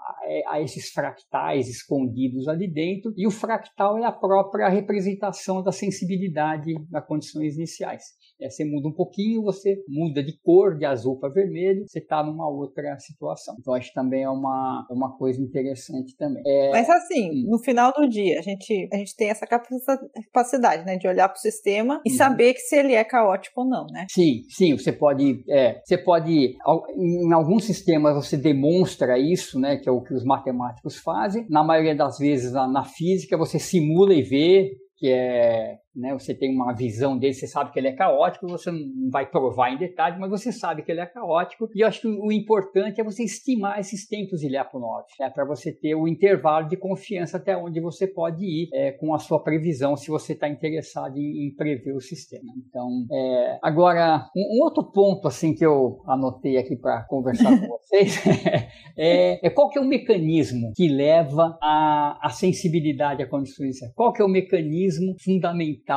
a esses fractais escondidos ali dentro e o fractal é a própria representação da sensibilidade das condições iniciais. É, você muda um pouquinho, você muda de cor, de azul para vermelho, você está numa outra situação. Então, acho que também é uma, uma coisa interessante também. É... Mas assim, hum. no final do dia, a gente, a gente tem essa capacidade né, de olhar para o sistema e uhum. saber que se ele é caótico ou não, né? Sim, sim, você pode, é, você pode, em alguns sistemas você demonstra isso, né, que é o que os matemáticos fazem. Na maioria das vezes, na, na física, você simula e vê que é né? Você tem uma visão dele, você sabe que ele é caótico, você não vai provar em detalhe, mas você sabe que ele é caótico. E eu acho que o importante é você estimar esses tempos de Lyapunov, né? para você ter o intervalo de confiança até onde você pode ir é, com a sua previsão, se você está interessado em, em, prever o sistema. Então, é, agora, um, um, outro ponto assim que eu anotei aqui para conversar com *laughs* vocês *laughs* é, é, qual que é o mecanismo que leva à, à sensibilidade a condições. Qual que é o mecanismo fundamental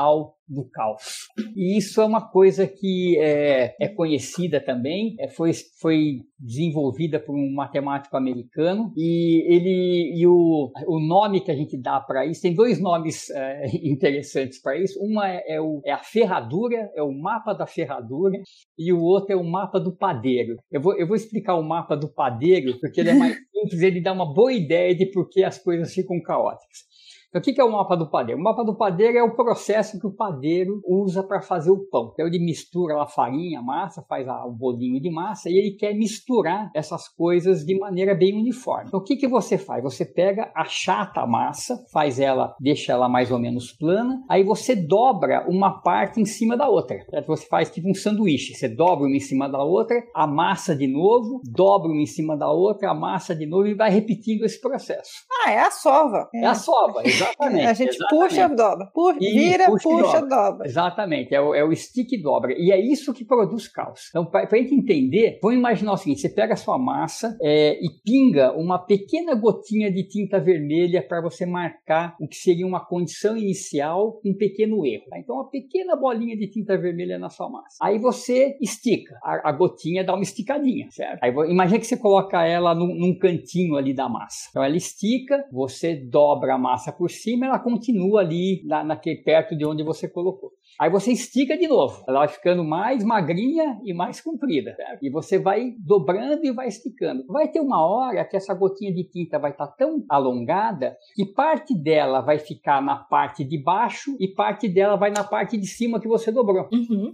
do caos. E isso é uma coisa que é, é conhecida também, é, foi, foi desenvolvida por um matemático americano e ele e o, o nome que a gente dá para isso tem dois nomes é, *laughs* interessantes para isso. Uma é, é, o, é a ferradura, é o mapa da ferradura e o outro é o mapa do padeiro. Eu vou, eu vou explicar o mapa do padeiro porque ele é mais *laughs* simples, ele dá uma boa ideia de por que as coisas ficam caóticas. Então, o que é o mapa do padeiro? O mapa do padeiro é o processo que o padeiro usa para fazer o pão. Então, ele mistura a farinha, a massa, faz o bolinho de massa e ele quer misturar essas coisas de maneira bem uniforme. Então, o que, que você faz? Você pega, achata a massa, faz ela, deixa ela mais ou menos plana, aí você dobra uma parte em cima da outra. Certo? Você faz tipo um sanduíche. Você dobra uma em cima da outra, amassa de novo, dobra uma em cima da outra, amassa de novo e vai repetindo esse processo. Ah, é a sova. É, é a sova, Exatamente. *laughs* A gente exatamente. puxa, dobra. Pu vira, puxa, puxa dobra. dobra. Exatamente. É o, é o stick e dobra. E é isso que produz caos. Então, para a gente entender, vamos imaginar o seguinte: você pega a sua massa é, e pinga uma pequena gotinha de tinta vermelha para você marcar o que seria uma condição inicial com um pequeno erro. Tá? Então, uma pequena bolinha de tinta vermelha na sua massa. Aí você estica. A, a gotinha dá uma esticadinha, certo? Aí imagina que você coloca ela num, num cantinho ali da massa. Então, ela estica, você dobra a massa por cima, ela continua ali na, naquele, perto de onde você colocou. Aí você estica de novo, ela vai ficando mais magrinha e mais comprida. Certo? E você vai dobrando e vai esticando. Vai ter uma hora que essa gotinha de tinta vai estar tá tão alongada que parte dela vai ficar na parte de baixo e parte dela vai na parte de cima que você dobrou. Uhum.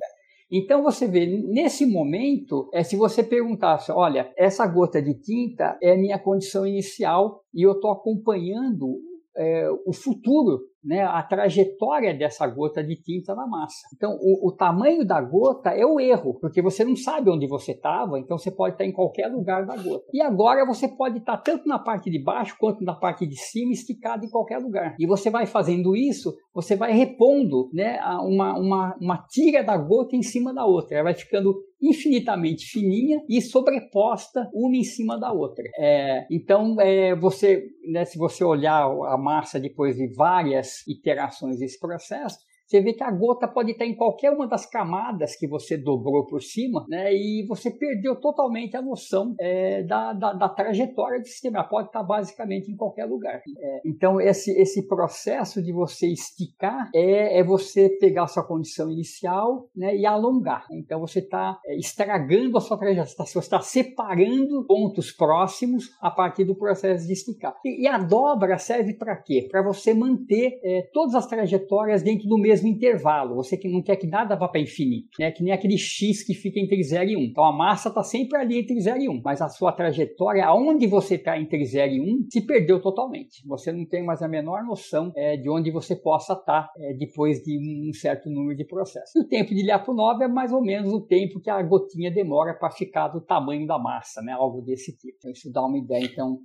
Então você vê, nesse momento, é se você perguntasse, olha, essa gota de tinta é minha condição inicial e eu estou acompanhando é, o futuro né, a trajetória dessa gota de tinta na massa. Então, o, o, tamanho da gota é o erro, porque você não sabe onde você estava, então você pode estar em qualquer lugar da gota. E agora você pode estar tanto na parte de baixo quanto na parte de cima, esticado em qualquer lugar. E você vai fazendo isso, você vai repondo né, uma, uma, uma tira da gota em cima da outra. Ela vai ficando infinitamente fininha e sobreposta uma em cima da outra. É, então, é, você, né, se você olhar a massa depois de várias iterações desse processo, você vê que a gota pode estar em qualquer uma das camadas que você dobrou por cima, né? E você perdeu totalmente a noção é, da, da, da, trajetória do sistema. Ela pode estar basicamente em qualquer lugar. É, então, esse, esse processo de você esticar é, é você pegar a sua condição inicial né, e alongar. Então, você está é, estragando a sua trajetória, você está separando pontos próximos a partir do processo de esticar. E, e a dobra serve para quê? Para você manter é, todas as trajetórias dentro do mesmo mesmo intervalo. Você que não quer que nada vá para infinito, né? Que nem aquele x que fica entre 0 e 1. Então a massa está sempre ali entre 0 e 1, mas a sua trajetória, aonde você está entre 0 e 1, se perdeu totalmente. Você não tem mais a menor noção é, de onde você possa estar tá, é, depois de um certo número de processos. E o tempo de Lyapunov é mais ou menos o tempo que a gotinha demora para ficar do tamanho da massa, né? Algo desse tipo. Então isso dá uma ideia, então.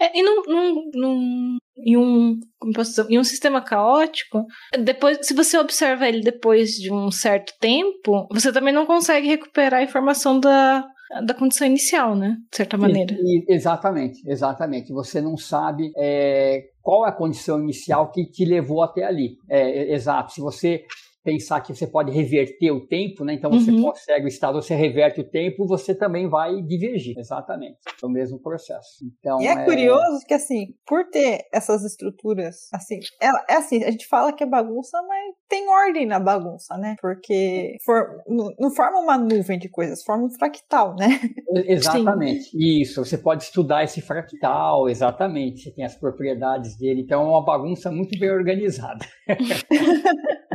É, e num, num, num, em um, dizer, em um sistema caótico, depois, se você observa ele depois de um certo tempo, você também não consegue recuperar a informação da, da condição inicial, né? De certa maneira. E, e, exatamente, exatamente. Você não sabe é, qual é a condição inicial que te levou até ali. É, exato. Se você pensar que você pode reverter o tempo, né? Então você uhum. consegue o estado, você reverte o tempo, você também vai divergir. Exatamente. É o mesmo processo. Então, e é, é, curioso que, assim, por ter essas estruturas, assim, ela, é assim, a gente fala que é bagunça, mas tem ordem na bagunça, né? Porque for, não, não forma uma nuvem de coisas, forma um fractal, né? Exatamente. Sim. Isso. Você pode estudar esse fractal, exatamente. Você tem as propriedades dele. Então é uma bagunça muito bem organizada. *laughs*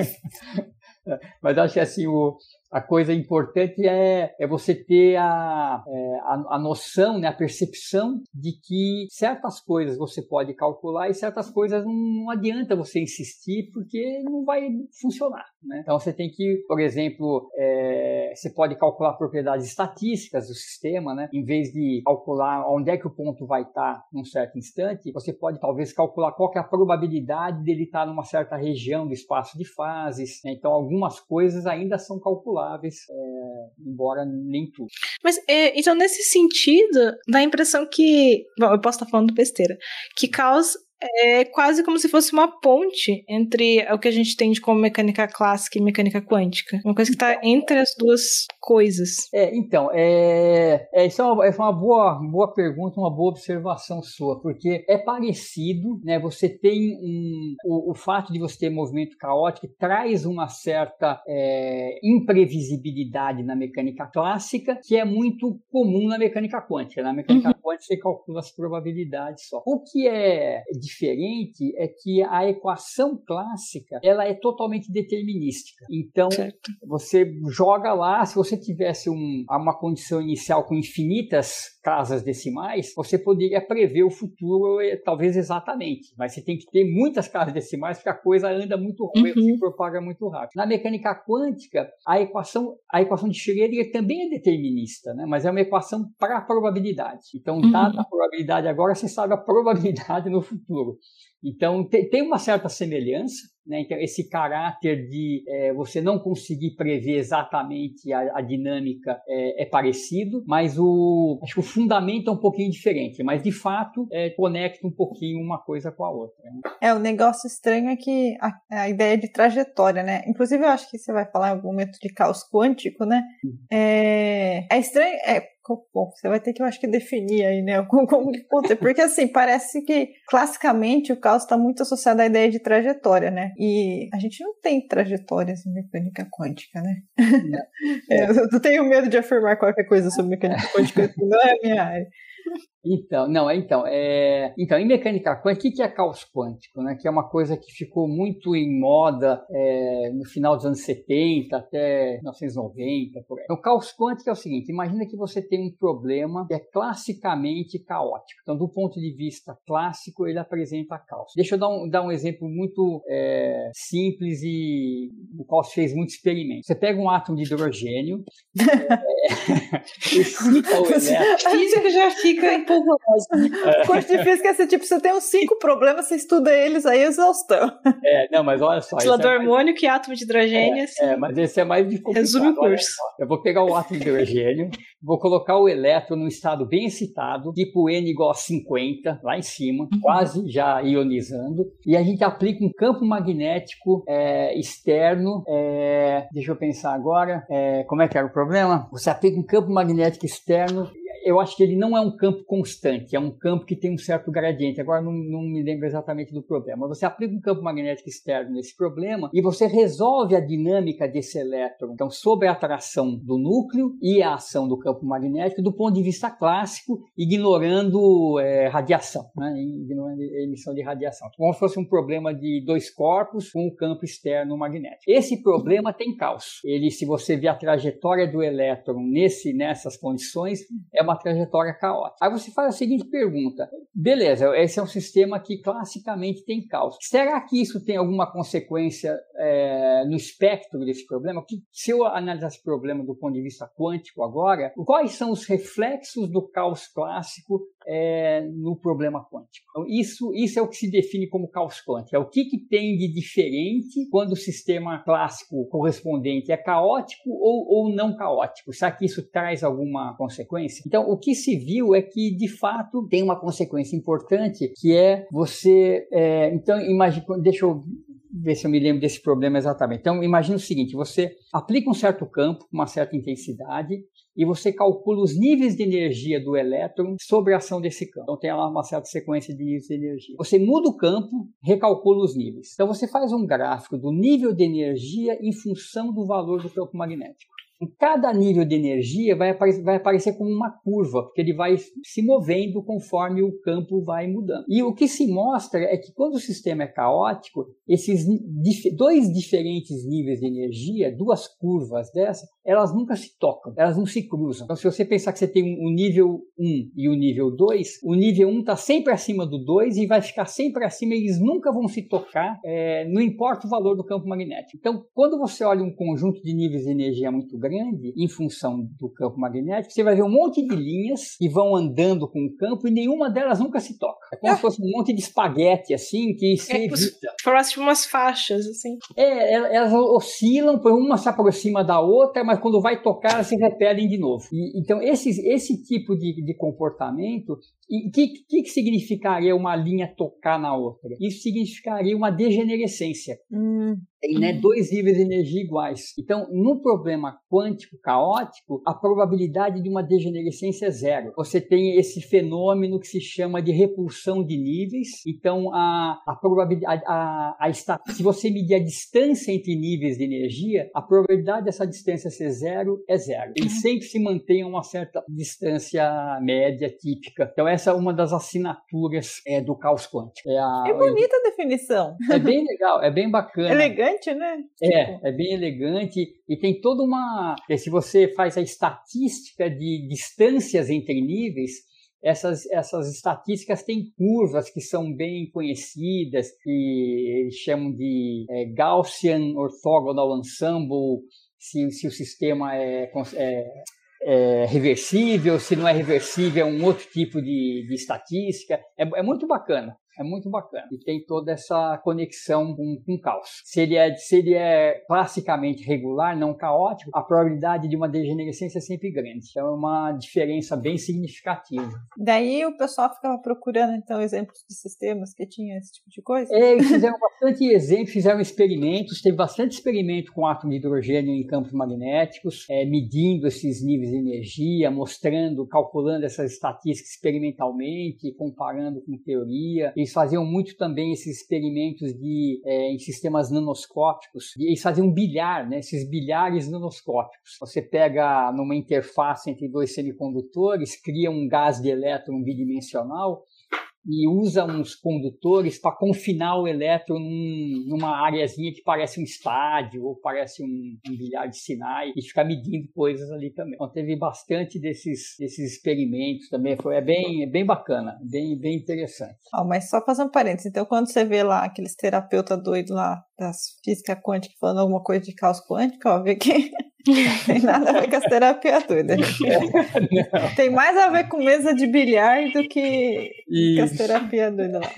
*laughs* Mas acho que assim, o, a coisa importante é, é você ter a, é, a, a, noção, né, a percepção de que certas coisas você pode calcular e certas coisas não, não adianta você insistir porque não vai funcionar. Né? Então você tem que, por exemplo, é, você pode calcular propriedades estatísticas do sistema, né? em vez de calcular onde é que o ponto vai estar num certo instante, você pode talvez calcular qual é a probabilidade dele estar numa certa região do espaço de fases. Né? Então algumas coisas ainda são calculadas calculáveis, é, embora nem tudo. Mas, é, então, nesse sentido, dá a impressão que. Bom, eu posso estar falando besteira. Que caos é quase como se fosse uma ponte entre o que a gente tem de como mecânica clássica e mecânica quântica. Uma coisa que está entre as duas coisas. É, então, é, é, isso é uma, é uma boa, boa pergunta, uma boa observação sua, porque é parecido, né? Você tem um, o, o fato de você ter movimento caótico traz uma certa é, imprevisibilidade na mecânica clássica, que é muito comum na mecânica quântica. Na mecânica uhum. quântica você calcula as probabilidades só. O que é diferente é que a equação clássica ela é totalmente determinística. Então certo. você joga lá, se você tivesse um, uma condição inicial com infinitas casas decimais, você poderia prever o futuro eh, talvez exatamente, mas você tem que ter muitas casas decimais porque a coisa anda muito rápido, uhum. se propaga muito rápido. Na mecânica quântica, a equação, a equação de Schrödinger também é determinista, né? mas é uma equação para probabilidade. Então, dada uhum. a probabilidade agora, você sabe a probabilidade no futuro. Então, tem uma certa semelhança, né? Então, esse caráter de é, você não conseguir prever exatamente a, a dinâmica é, é, parecido, mas o, acho que o fundamento é um pouquinho diferente, mas de fato é, conecta um pouquinho uma coisa com a outra. Né? É, o negócio estranho é que a, a, ideia de trajetória, né? Inclusive, eu acho que você vai falar em algum momento de caos quântico, né? Uhum. É, é estranho, é, Bom, você vai ter que, eu acho que, definir aí, né? *laughs* Como, como que Porque, assim, parece que, classicamente, o caos está muito associado à ideia de trajetória, né? E a gente não tem trajetórias em mecânica quântica, né? *laughs* É. eu tenho medo de afirmar qualquer coisa sobre mecânica quântica, *laughs* não é a minha área. Então, não, é então, é, então, em mecânica quântica, o que é caos quântico? Né? Que é uma coisa que ficou muito em moda é, no final dos anos 70 até 1990, por aí. Então, caos quântico é o seguinte, imagina que você tem um problema que é classicamente caótico. Então, do ponto de vista clássico, ele apresenta caos. Deixa eu dar um, dar um exemplo muito é, simples e o qual se fez muito experimento. Você pega um átomo de hidrogênio, *laughs* é, *laughs* excita o elétron... Física *laughs* já fica empolvorosa. É. Curso de física é tipo, você tem uns cinco problemas, você estuda eles aí exaustão. É, não, mas olha só. Ventilador é harmônico mais... e átomo de hidrogênio. É, assim. é, mas esse é mais difícil. Resume o curso. Eu vou pegar o átomo de hidrogênio, vou colocar o elétron num estado bem excitado, tipo N igual a 50, lá em cima, uhum. quase já ionizando, e a gente aplica um campo magnético é, externo, é, deixa eu pensar agora, é, como é que era o problema? Você aplica um campo magnético externo eu acho que ele não é um campo constante, é um campo que tem um certo gradiente. Agora não, não me lembro exatamente do problema. Você aplica um campo magnético externo nesse problema e você resolve a dinâmica desse elétron, então sobre a atração do núcleo e a ação do campo magnético do ponto de vista clássico, ignorando é, radiação, né? ignorando emissão de radiação, como se fosse um problema de dois corpos com um campo externo magnético. Esse problema tem caos. Ele, se você ver a trajetória do elétron nesse, nessas condições, é uma trajetória caótica. Aí você faz a seguinte pergunta: beleza, esse é um sistema que classicamente tem caos. Será que isso tem alguma consequência é, no espectro desse problema? Que, se eu analisar esse problema do ponto de vista quântico agora, quais são os reflexos do caos clássico é, no problema quântico? Então, isso, isso é o que se define como caos quântico. É o que, que tem de diferente quando o sistema clássico correspondente é caótico ou, ou não caótico? Será que isso traz alguma consequência? Então, o que se viu é que, de fato, tem uma consequência importante, que é você. É, então, imagine, deixa eu ver se eu me lembro desse problema exatamente. Então, imagine o seguinte: você aplica um certo campo com uma certa intensidade e você calcula os níveis de energia do elétron sobre a ação desse campo. Então, tem lá uma certa sequência de níveis de energia. Você muda o campo, recalcula os níveis. Então, você faz um gráfico do nível de energia em função do valor do campo magnético. Cada nível de energia vai aparecer, vai aparecer como uma curva, porque ele vai se movendo conforme o campo vai mudando. E o que se mostra é que quando o sistema é caótico, esses dois diferentes níveis de energia, duas curvas dessa, elas nunca se tocam, elas não se cruzam. Então, se você pensar que você tem o um nível 1 e o nível 2, o nível 1 está sempre acima do 2 e vai ficar sempre acima, eles nunca vão se tocar, é, não importa o valor do campo magnético. Então, quando você olha um conjunto de níveis de energia muito grande, em função do campo magnético, você vai ver um monte de linhas que vão andando com o campo e nenhuma delas nunca se toca. É como é. se fosse um monte de espaguete, assim, que se é, evita. Próximo umas faixas, assim. É, elas oscilam, uma se aproxima da outra, mas quando vai tocar, se repelem de novo. E, então, esse, esse tipo de, de comportamento, o que, que, que, significaria uma linha tocar na outra? Isso significaria uma degenerescência. Hum. Tem né, dois níveis de energia iguais. Então, no problema quântico caótico, a probabilidade de uma degenerescência é zero. Você tem esse fenômeno que se chama de repulsão de níveis. Então, a, a probabilidade, a, a, a, se você medir a distância entre níveis de energia, a probabilidade dessa distância ser zero é zero. Ele uhum. sempre se mantém a uma certa distância média típica. Então, essa é uma das assinaturas é, do caos quântico. É, a, é bonita a definição. É bem legal, é bem bacana. Elegante, né? É, tipo... é bem elegante e tem toda uma. Se você faz a estatística de distâncias entre níveis, essas, essas estatísticas têm curvas que são bem conhecidas, que eles chamam de é, Gaussian Orthogonal Ensemble, se, se o sistema é, é, é, reversível, se não é reversível, é um outro tipo de, de estatística. É, é muito bacana. É muito bacana. E tem toda essa conexão com, com o caos. Se ele, é, se ele é classicamente regular, não caótico, a probabilidade de uma degenerescência é sempre grande. Então é uma diferença bem significativa. Daí o pessoal ficava procurando, então, exemplos de sistemas que tinham esse tipo de coisa? É, eles fizeram bastante exemplos, fizeram experimentos, teve bastante experimento com átomo de hidrogênio em campos magnéticos, é, medindo esses níveis de energia, mostrando, calculando essas estatísticas experimentalmente, comparando com teoria. Eles faziam muito também esses experimentos de, é, em sistemas nanoscópicos. E eles faziam bilhar, né, esses bilhares nanoscópicos. Você pega numa interface entre dois semicondutores, cria um gás de elétron bidimensional e usa uns condutores para confinar o elétron num, numa areazinha que parece um estádio ou parece um, um, bilhar de Sinai e ficar medindo coisas ali também. Então teve bastante desses, desses experimentos também, foi é bem, é bem bacana, bem, bem interessante. Oh, mas só fazer um parênteses, então quando você vê lá aqueles terapeutas doidos lá das física quântica falando alguma coisa de caos quântico, ó, vê que *laughs* tem nada a ver com as terapias doidas. Tem mais a ver com mesa de bilhar do que com as terapias doidas lá.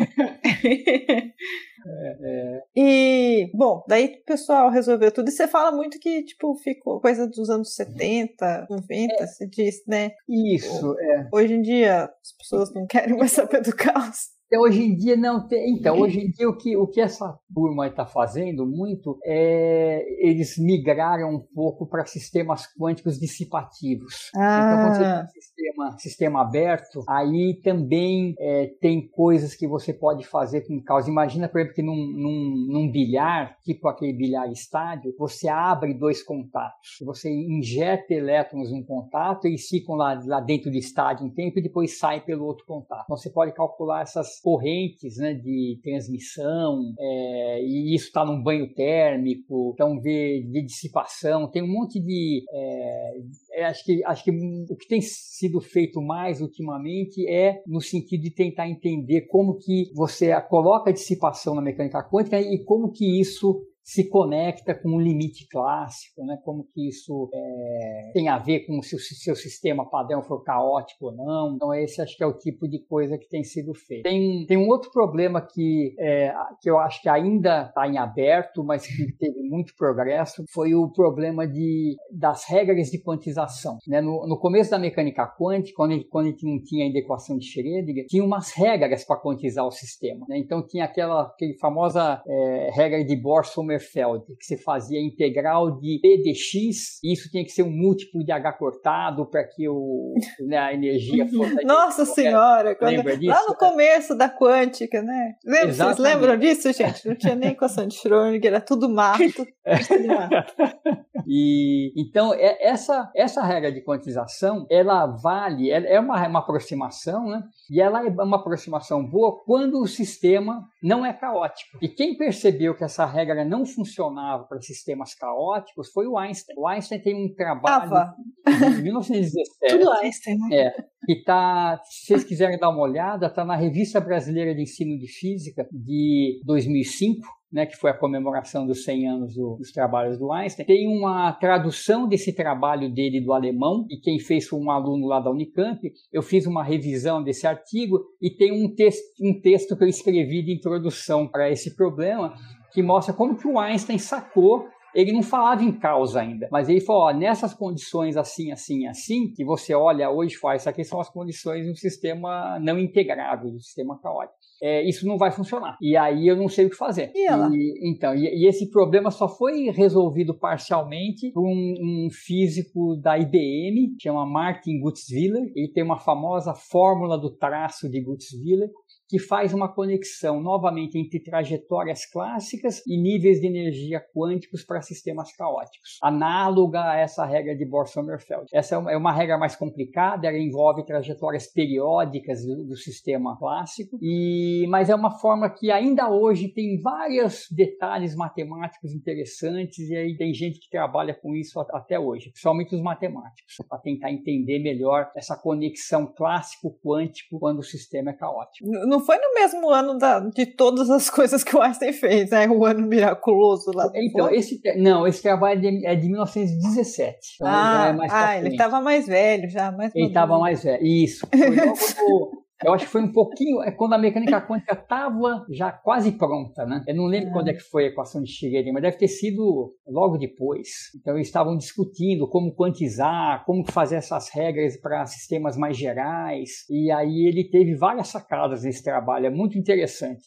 É, é. E, bom, daí o pessoal resolveu tudo. E você fala muito que, tipo, ficou coisa dos anos 70, 90, é. você diz, né? Isso, é. Hoje em dia, as pessoas não querem mais saber do caos. Então, hoje em dia não tem. Então, hoje em dia o que, o que essa turma está fazendo muito é eles migraram um pouco para sistemas quânticos dissipativos. Ah. Então, quando você tem um sistema, sistema aberto, aí também é, tem coisas que você pode fazer com causa. Imagina, por exemplo, que num, num, num bilhar, tipo aquele bilhar estádio, você abre dois contatos. Você injeta elétrons num contato, eles ficam lá, lá dentro do estádio um tempo e depois saem pelo outro contato. Então, você pode calcular essas correntes né, de transmissão, é, e isso está num banho térmico, então ver de dissipação, tem um monte de. É, é, acho, que, acho que o que tem sido feito mais ultimamente é no sentido de tentar entender como que você coloca a dissipação na mecânica quântica e como que isso se conecta com o limite clássico, né? como que isso é, tem a ver com se o seu sistema padrão for caótico ou não. Então esse acho que é o tipo de coisa que tem sido feito. Tem, tem um outro problema que, é, que eu acho que ainda está em aberto, mas que *laughs* teve muito progresso, foi o problema de, das regras de quantização. Né? No, no começo da mecânica quântica, quando quando a gente não tinha ainda equação de Schrödinger, tinha umas regras para quantizar o sistema. Né? Então tinha aquela, aquela famosa é, regra de Bohr-Sommerfeld Sommerfeld, que você fazia integral de P de X, e isso tinha que ser um múltiplo de H cortado para que o, né, a energia fosse. Nossa Senhora! Quando, Lembra disso? Lá no começo da quântica, né? Lembra, vocês lembram disso, gente? Não tinha nem equação de Schrödinger, era tudo mato. *laughs* e, então, é, essa, essa regra de quantização, ela vale, é uma, uma aproximação, né? E ela é uma aproximação boa quando o sistema não é caótico. E quem percebeu que essa regra não funcionava para sistemas caóticos foi o Einstein. O Einstein tem um trabalho Tava. de 1917. Tudo Einstein, né? É, que tá, se vocês quiserem dar uma olhada, está na Revista Brasileira de Ensino de Física de 2005 né, que foi a comemoração dos 100 anos do, dos trabalhos do Einstein, tem uma tradução desse trabalho dele do alemão, e quem fez foi um aluno lá da Unicamp. Eu fiz uma revisão desse artigo e tem um, texto, um texto que eu escrevi de introdução para esse problema, que mostra como que o Einstein sacou ele não falava em causa ainda, mas ele falou: ó, nessas condições assim, assim, assim, que você olha hoje e fala, isso aqui são as condições do sistema não integrável, do sistema caótico é, isso não vai funcionar. E aí eu não sei o que fazer. E ela? E, então, e, e, esse problema só foi resolvido parcialmente por um, um físico da IBM, chama Martin Gutzwiller. Ele tem uma famosa fórmula do traço de Gutzwiller, que faz uma conexão novamente entre trajetórias clássicas e níveis de energia quânticos para sistemas caóticos, análoga a essa regra de Bohr-Sommerfeld. Essa é, é uma regra mais complicada, ela envolve trajetórias periódicas do, do sistema clássico, e, mas é uma forma que ainda hoje tem vários detalhes matemáticos interessantes, e aí tem gente que trabalha com isso até hoje, principalmente os matemáticos, para tentar entender melhor essa conexão clássico-quântico quando o sistema é caótico. No foi no mesmo ano da, de todas as coisas que o Einstein fez, né? O ano miraculoso lá. Então, esse, não, esse trabalho é de, é de 1917. Então ah, é ah ele estava mais velho já. Mais ele estava mais velho, isso. Foi logo *laughs* Eu acho que foi um pouquinho, é quando a mecânica quântica estava já quase pronta, né? Eu não lembro é. quando é que foi a equação de Schrödinger, mas deve ter sido logo depois. Então eles estavam discutindo como quantizar, como fazer essas regras para sistemas mais gerais. E aí ele teve várias sacadas nesse trabalho, é muito interessante.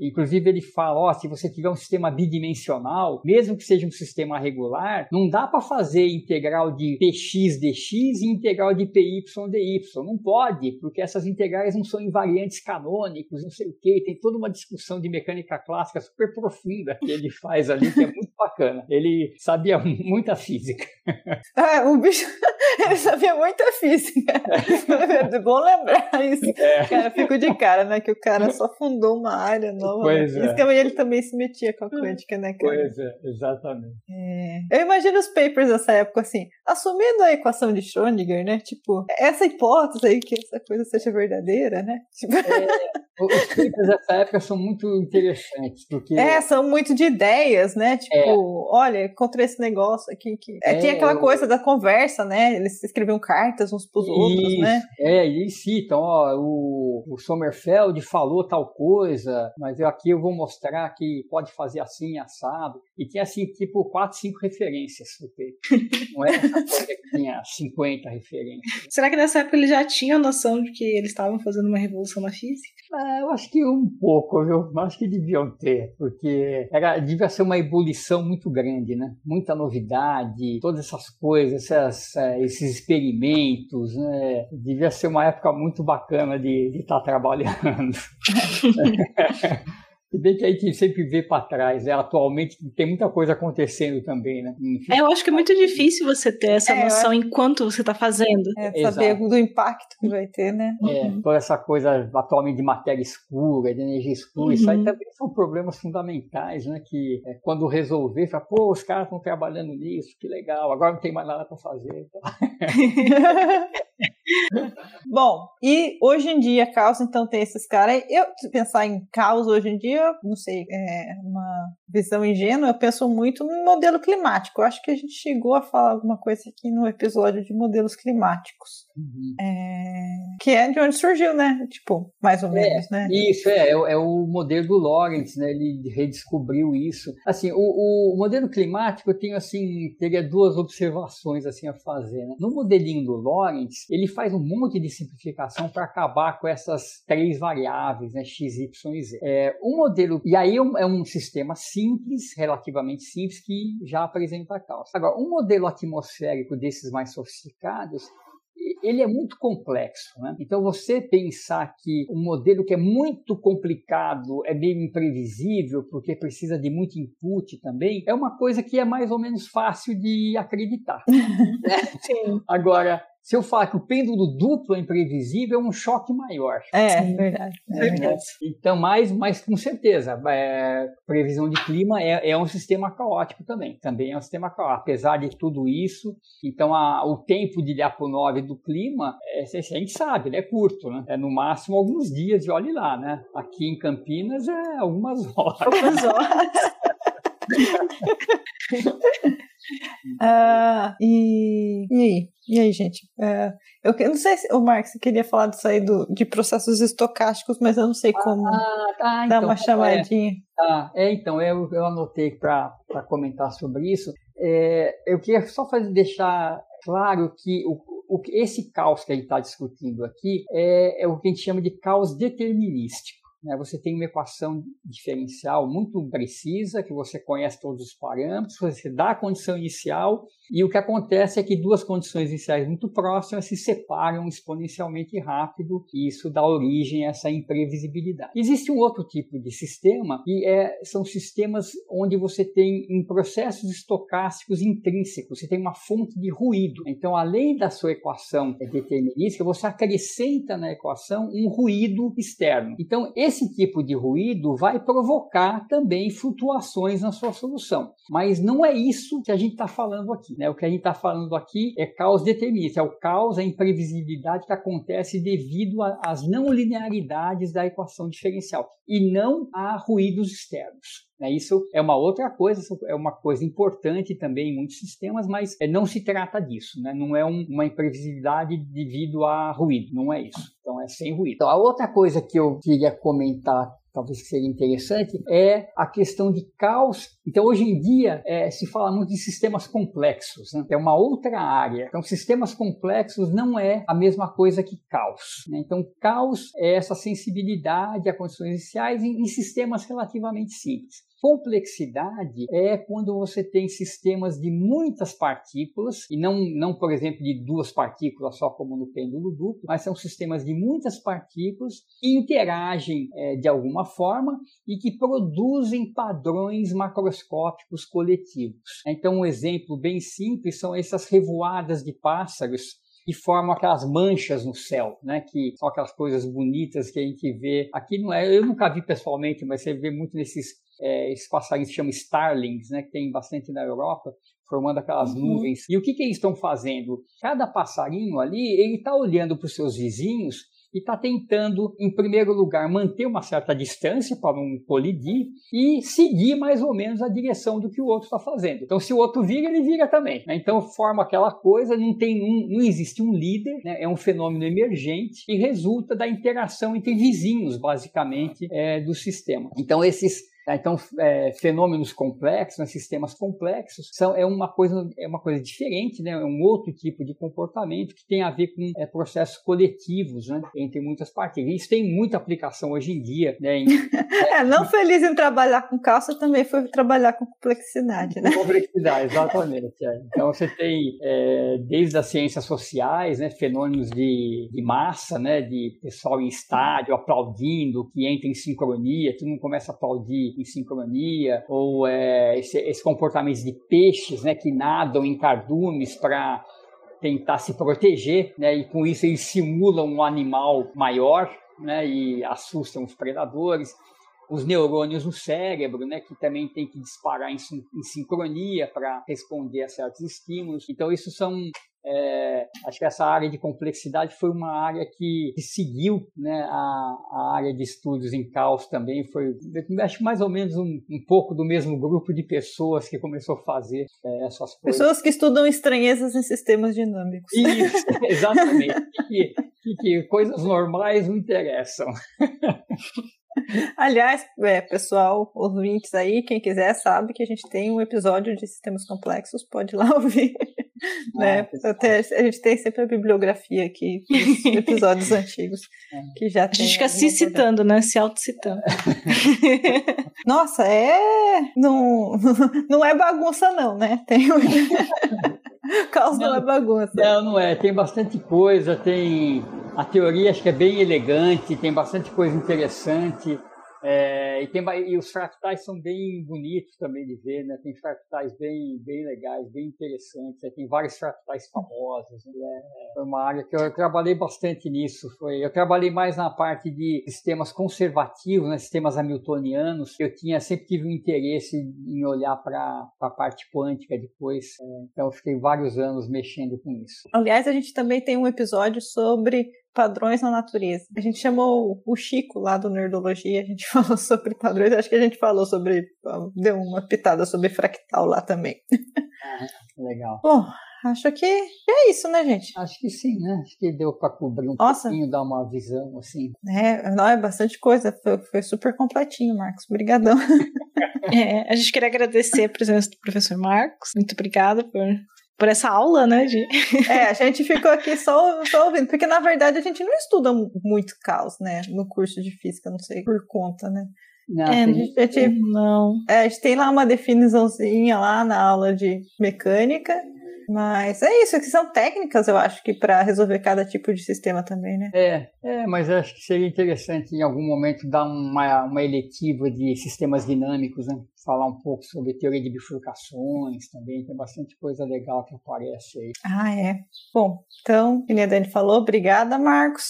Inclusive, ele fala: ó, se você tiver um sistema bidimensional, mesmo que seja um sistema regular, não dá para fazer integral de px dx e integral de py dy. Não pode, porque essas integrais não são invariantes canônicos, não sei o quê. Tem toda uma discussão de mecânica clássica super profunda que ele faz ali, que é muito bacana. Ele sabia *laughs* muita física. Ah, o bicho, *laughs* ele sabia muita física. *laughs* É bom lembrar isso. É. Cara, fico de cara, né? Que o cara só fundou uma área nova nova. Pois né? é. Ele também se metia com a quântica, né, cara? Pois é, exatamente. É. Eu imagino os papers dessa época, assim, assumindo a equação de Schrödinger, né? Tipo, essa hipótese aí que essa coisa seja verdadeira, né? Tipo... É, os papers dessa época são muito interessantes, porque... É, são muito de ideias, né? Tipo, é. olha, encontrei esse negócio aqui que... É, tinha aquela coisa da conversa, né? Eles escreviam cartas uns pros outros, né? É, eles citam, ó, o, o Sommerfeld falou tal coisa, mas eu, aqui eu vou mostrar que pode fazer assim, assado. E tinha, assim, tipo, quatro, cinco referências. *laughs* Não é essa coisa que tinha 50 referências. Será que nessa época eles já tinham noção de que eles estavam fazendo uma revolução na física? Ah, eu acho que um pouco, viu? Eu acho que deviam ter, porque era, devia ser uma ebulição muito grande, né? Muita novidade, todas essas coisas, essas, é, esses experimentos, né? Devia ser uma época muito bacana de estar tá trabalhando. *laughs* Se bem que a gente sempre vê para trás, né? atualmente tem muita coisa acontecendo também, né? Enfim. É, eu acho que é muito difícil você ter essa é, noção enquanto você está fazendo. É, saber Exato. do impacto que vai ter, né? É, uhum. toda essa coisa atualmente de matéria escura, de energia escura, uhum. isso aí uhum. também são problemas fundamentais, né? Que é, quando resolver, fala, pô, os caras estão trabalhando nisso, que legal, agora não tem mais nada para fazer. Então... *laughs* *laughs* Bom, e hoje em dia, caos, então tem esses caras. Eu, pensar em caos hoje em dia, não sei, é uma visão ingênua, eu penso muito no modelo climático. Eu acho que a gente chegou a falar alguma coisa aqui no episódio de modelos climáticos. Uhum. É, que é de onde surgiu, né? Tipo, mais ou é, menos, né? Isso, é, é, é, o modelo do Lawrence, né? Ele redescobriu isso. Assim, o, o modelo climático, eu tenho, assim, teria duas observações, assim, a fazer, né? No modelinho do Lawrence, ele faz um monte de simplificação para acabar com essas três variáveis, né? X, Y e Z. É, um modelo, e aí é um, é um sistema simples, relativamente simples, que já apresenta a causa. Agora, um modelo atmosférico desses mais sofisticados, ele é muito complexo. Né? Então, você pensar que um modelo que é muito complicado é meio imprevisível, porque precisa de muito input também, é uma coisa que é mais ou menos fácil de acreditar. *laughs* Sim. Agora, se eu falar que o pêndulo duplo é imprevisível, é um choque maior. É, Sim. verdade. É verdade. Então, mais, mais com certeza, é, previsão de clima é, é um sistema caótico também. Também é um sistema caótico. Apesar de tudo isso, então a, o tempo de Lyapunov do clima, é, a gente sabe, é curto, né? É no máximo alguns dias, e olhe lá, né? Aqui em Campinas é algumas *laughs* horas. Algumas horas. Uh, *laughs* e, e aí? E aí, gente? Uh, eu, eu, não sei se o Marcos queria falar disso aí do, de processos estocásticos, mas eu não sei como ah, tá, dar então, uma chamadinha. É, ah, é então, eu, eu anotei para comentar sobre isso. É, eu queria só fazer, deixar claro que o, o, esse caos que a gente está discutindo aqui é, é o que a gente chama de caos determinístico. Né? Você tem uma equação diferencial muito precisa, que você conhece todos os parâmetros, você dá a condição inicial e o que acontece é que duas condições iniciais muito próximas se separam exponencialmente rápido e isso dá origem a essa imprevisibilidade. Existe um outro tipo de sistema e é, são sistemas onde você tem em processos estocásticos intrínsecos, você tem uma fonte de ruído. Então, além da sua equação determinística, você acrescenta na equação um ruído externo. Então, esse tipo de ruído vai provocar também flutuações na sua solução. Mas não é isso que a gente está falando aqui. Né? O que a gente está falando aqui é caos determinista, é o caos, a imprevisibilidade que acontece devido às não linearidades da equação diferencial e não a ruídos externos. Né? Isso é uma outra coisa, é uma coisa importante também em muitos sistemas, mas é, não se trata disso, né? não é um, uma imprevisibilidade devido a ruído, não é isso. Então é sem ruído. Então, a outra coisa que eu queria comentar talvez que seria interessante, é a questão de caos. Então, hoje em dia, é, se fala muito de sistemas complexos, né? é uma outra área. Então, sistemas complexos não é a mesma coisa que caos. Né? Então, caos é essa sensibilidade a condições iniciais em, em sistemas relativamente simples. Complexidade é quando você tem sistemas de muitas partículas, e não, não, por exemplo, de duas partículas só como no pêndulo duplo, mas são sistemas de muitas partículas que interagem é, de alguma forma e que produzem padrões macroscópicos coletivos. Então, um exemplo bem simples são essas revoadas de pássaros que formam aquelas manchas no céu, né? Que são aquelas coisas bonitas que a gente vê. Aqui não é, eu nunca vi pessoalmente, mas você vê muito nesses é, esses passarinhos que chamam starlings, né, que tem bastante na Europa, formando aquelas uhum. nuvens. E o que, que eles estão fazendo? Cada passarinho ali, ele está olhando para os seus vizinhos e está tentando, em primeiro lugar, manter uma certa distância para não colidir e seguir mais ou menos a direção do que o outro está fazendo. Então, se o outro vira, ele vira também. Né? Então, forma aquela coisa, não tem um, não existe um líder, né? é um fenômeno emergente e resulta da interação entre vizinhos, basicamente, é, do sistema. Então, esses? Então, é, fenômenos complexos, né, sistemas complexos, são, é, uma coisa, é uma coisa diferente, né, é um outro tipo de comportamento que tem a ver com é, processos coletivos né, entre muitas partes. Isso tem muita aplicação hoje em dia. Né, em, *laughs* é, não feliz em trabalhar com calça também foi trabalhar com complexidade. Né? Complexidade, exatamente. É. Então, você tem é, desde as ciências sociais, né, fenômenos de, de massa, né, de pessoal em estádio aplaudindo, que entra em sincronia, todo mundo começa a aplaudir em sincronia, ou é, esse, esse comportamento de peixes né, que nadam em cardumes para tentar se proteger, né, e com isso eles simulam um animal maior né, e assustam os predadores. Os neurônios no cérebro, né, que também tem que disparar em, em sincronia para responder a certos estímulos. Então, isso são é, acho que essa área de complexidade foi uma área que, que seguiu né, a, a, área de estudos em caos também. Foi, acho mais ou menos um, um pouco do mesmo grupo de pessoas que começou a fazer é, essas coisas. Pessoas que estudam estranhezas em sistemas dinâmicos. Isso, *laughs* exatamente. que, que, que coisas normais não interessam. *laughs* Aliás, é, pessoal, ouvintes aí, quem quiser sabe que a gente tem um episódio de sistemas complexos, pode ir lá *laughs* ouvir. Né? Ah, Até, a gente tem sempre a bibliografia aqui dos *laughs* episódios antigos. É. Que já a gente fica se citando, né? Se auto-citando. *laughs* Nossa, é. Não, *laughs* não é bagunça, não, né? Tem. Caos não, não é bagunça. Não, não é. Tem bastante coisa, tem. A teoria acho que é bem elegante, tem bastante coisa interessante. É, e, tem, e os fractais são bem bonitos também de ver, né? Tem fractais bem, bem legais, bem interessantes. Né? Tem vários fractais famosos. Né? Foi uma área que eu, trabalhei bastante nisso. Foi, eu trabalhei mais na parte de sistemas conservativos, né? sistemas hamiltonianos. Eu tinha sempre tive um interesse em olhar para a parte quântica depois. É, então eu fiquei vários anos mexendo com isso. Aliás, a gente também tem um episódio sobre padrões na natureza. A gente chamou o Chico lá do Nerdologia, a gente *laughs* falou sobre padrões, acho que a gente falou sobre, deu uma pitada sobre fractal lá também. Ah, legal. Bom, acho que é isso, né, gente? Acho que sim, né? Acho que deu para cobrir um Nossa. pouquinho, dar uma visão, assim. É, não, é bastante coisa, foi, foi super completinho, Marcos, obrigadão. *laughs* É, a gente queria agradecer a presença do professor Marcos, muito obrigada por por essa aula, né? De... É, a gente ficou aqui só, só ouvindo, porque na verdade a gente não estuda muito caos, né? No curso de física, não sei por conta, né? Não, é, a gente, a gente, não. É, a gente tem lá uma definiçãozinha lá na aula de mecânica, mas é isso, que são técnicas, eu acho, que para resolver cada tipo de sistema também, né? É, é, mas acho que seria interessante em algum momento dar uma, uma eletiva de sistemas dinâmicos, né? Falar um pouco sobre teoria de bifurcações também, tem bastante coisa legal que aparece aí. Ah, é. Bom, então, como a Dani falou, obrigada, Marcos.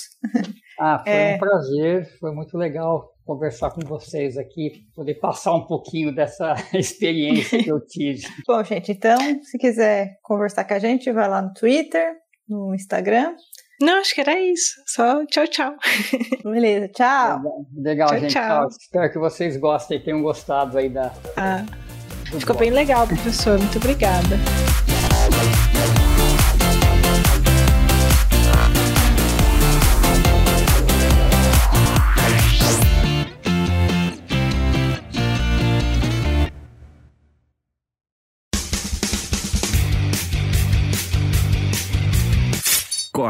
Ah, foi é... um prazer, foi muito legal conversar com vocês aqui, poder passar um pouquinho dessa *laughs* experiência que eu tive. *laughs* Bom, gente, então, se quiser conversar com a gente, vai lá no Twitter, no Instagram. Não, acho que era isso. Só tchau, tchau. *laughs* Beleza, tchau. Legal, tchau, gente. Tchau. Espero que vocês gostem e tenham gostado aí da. Ah, ficou bem legal, professor. Muito obrigada.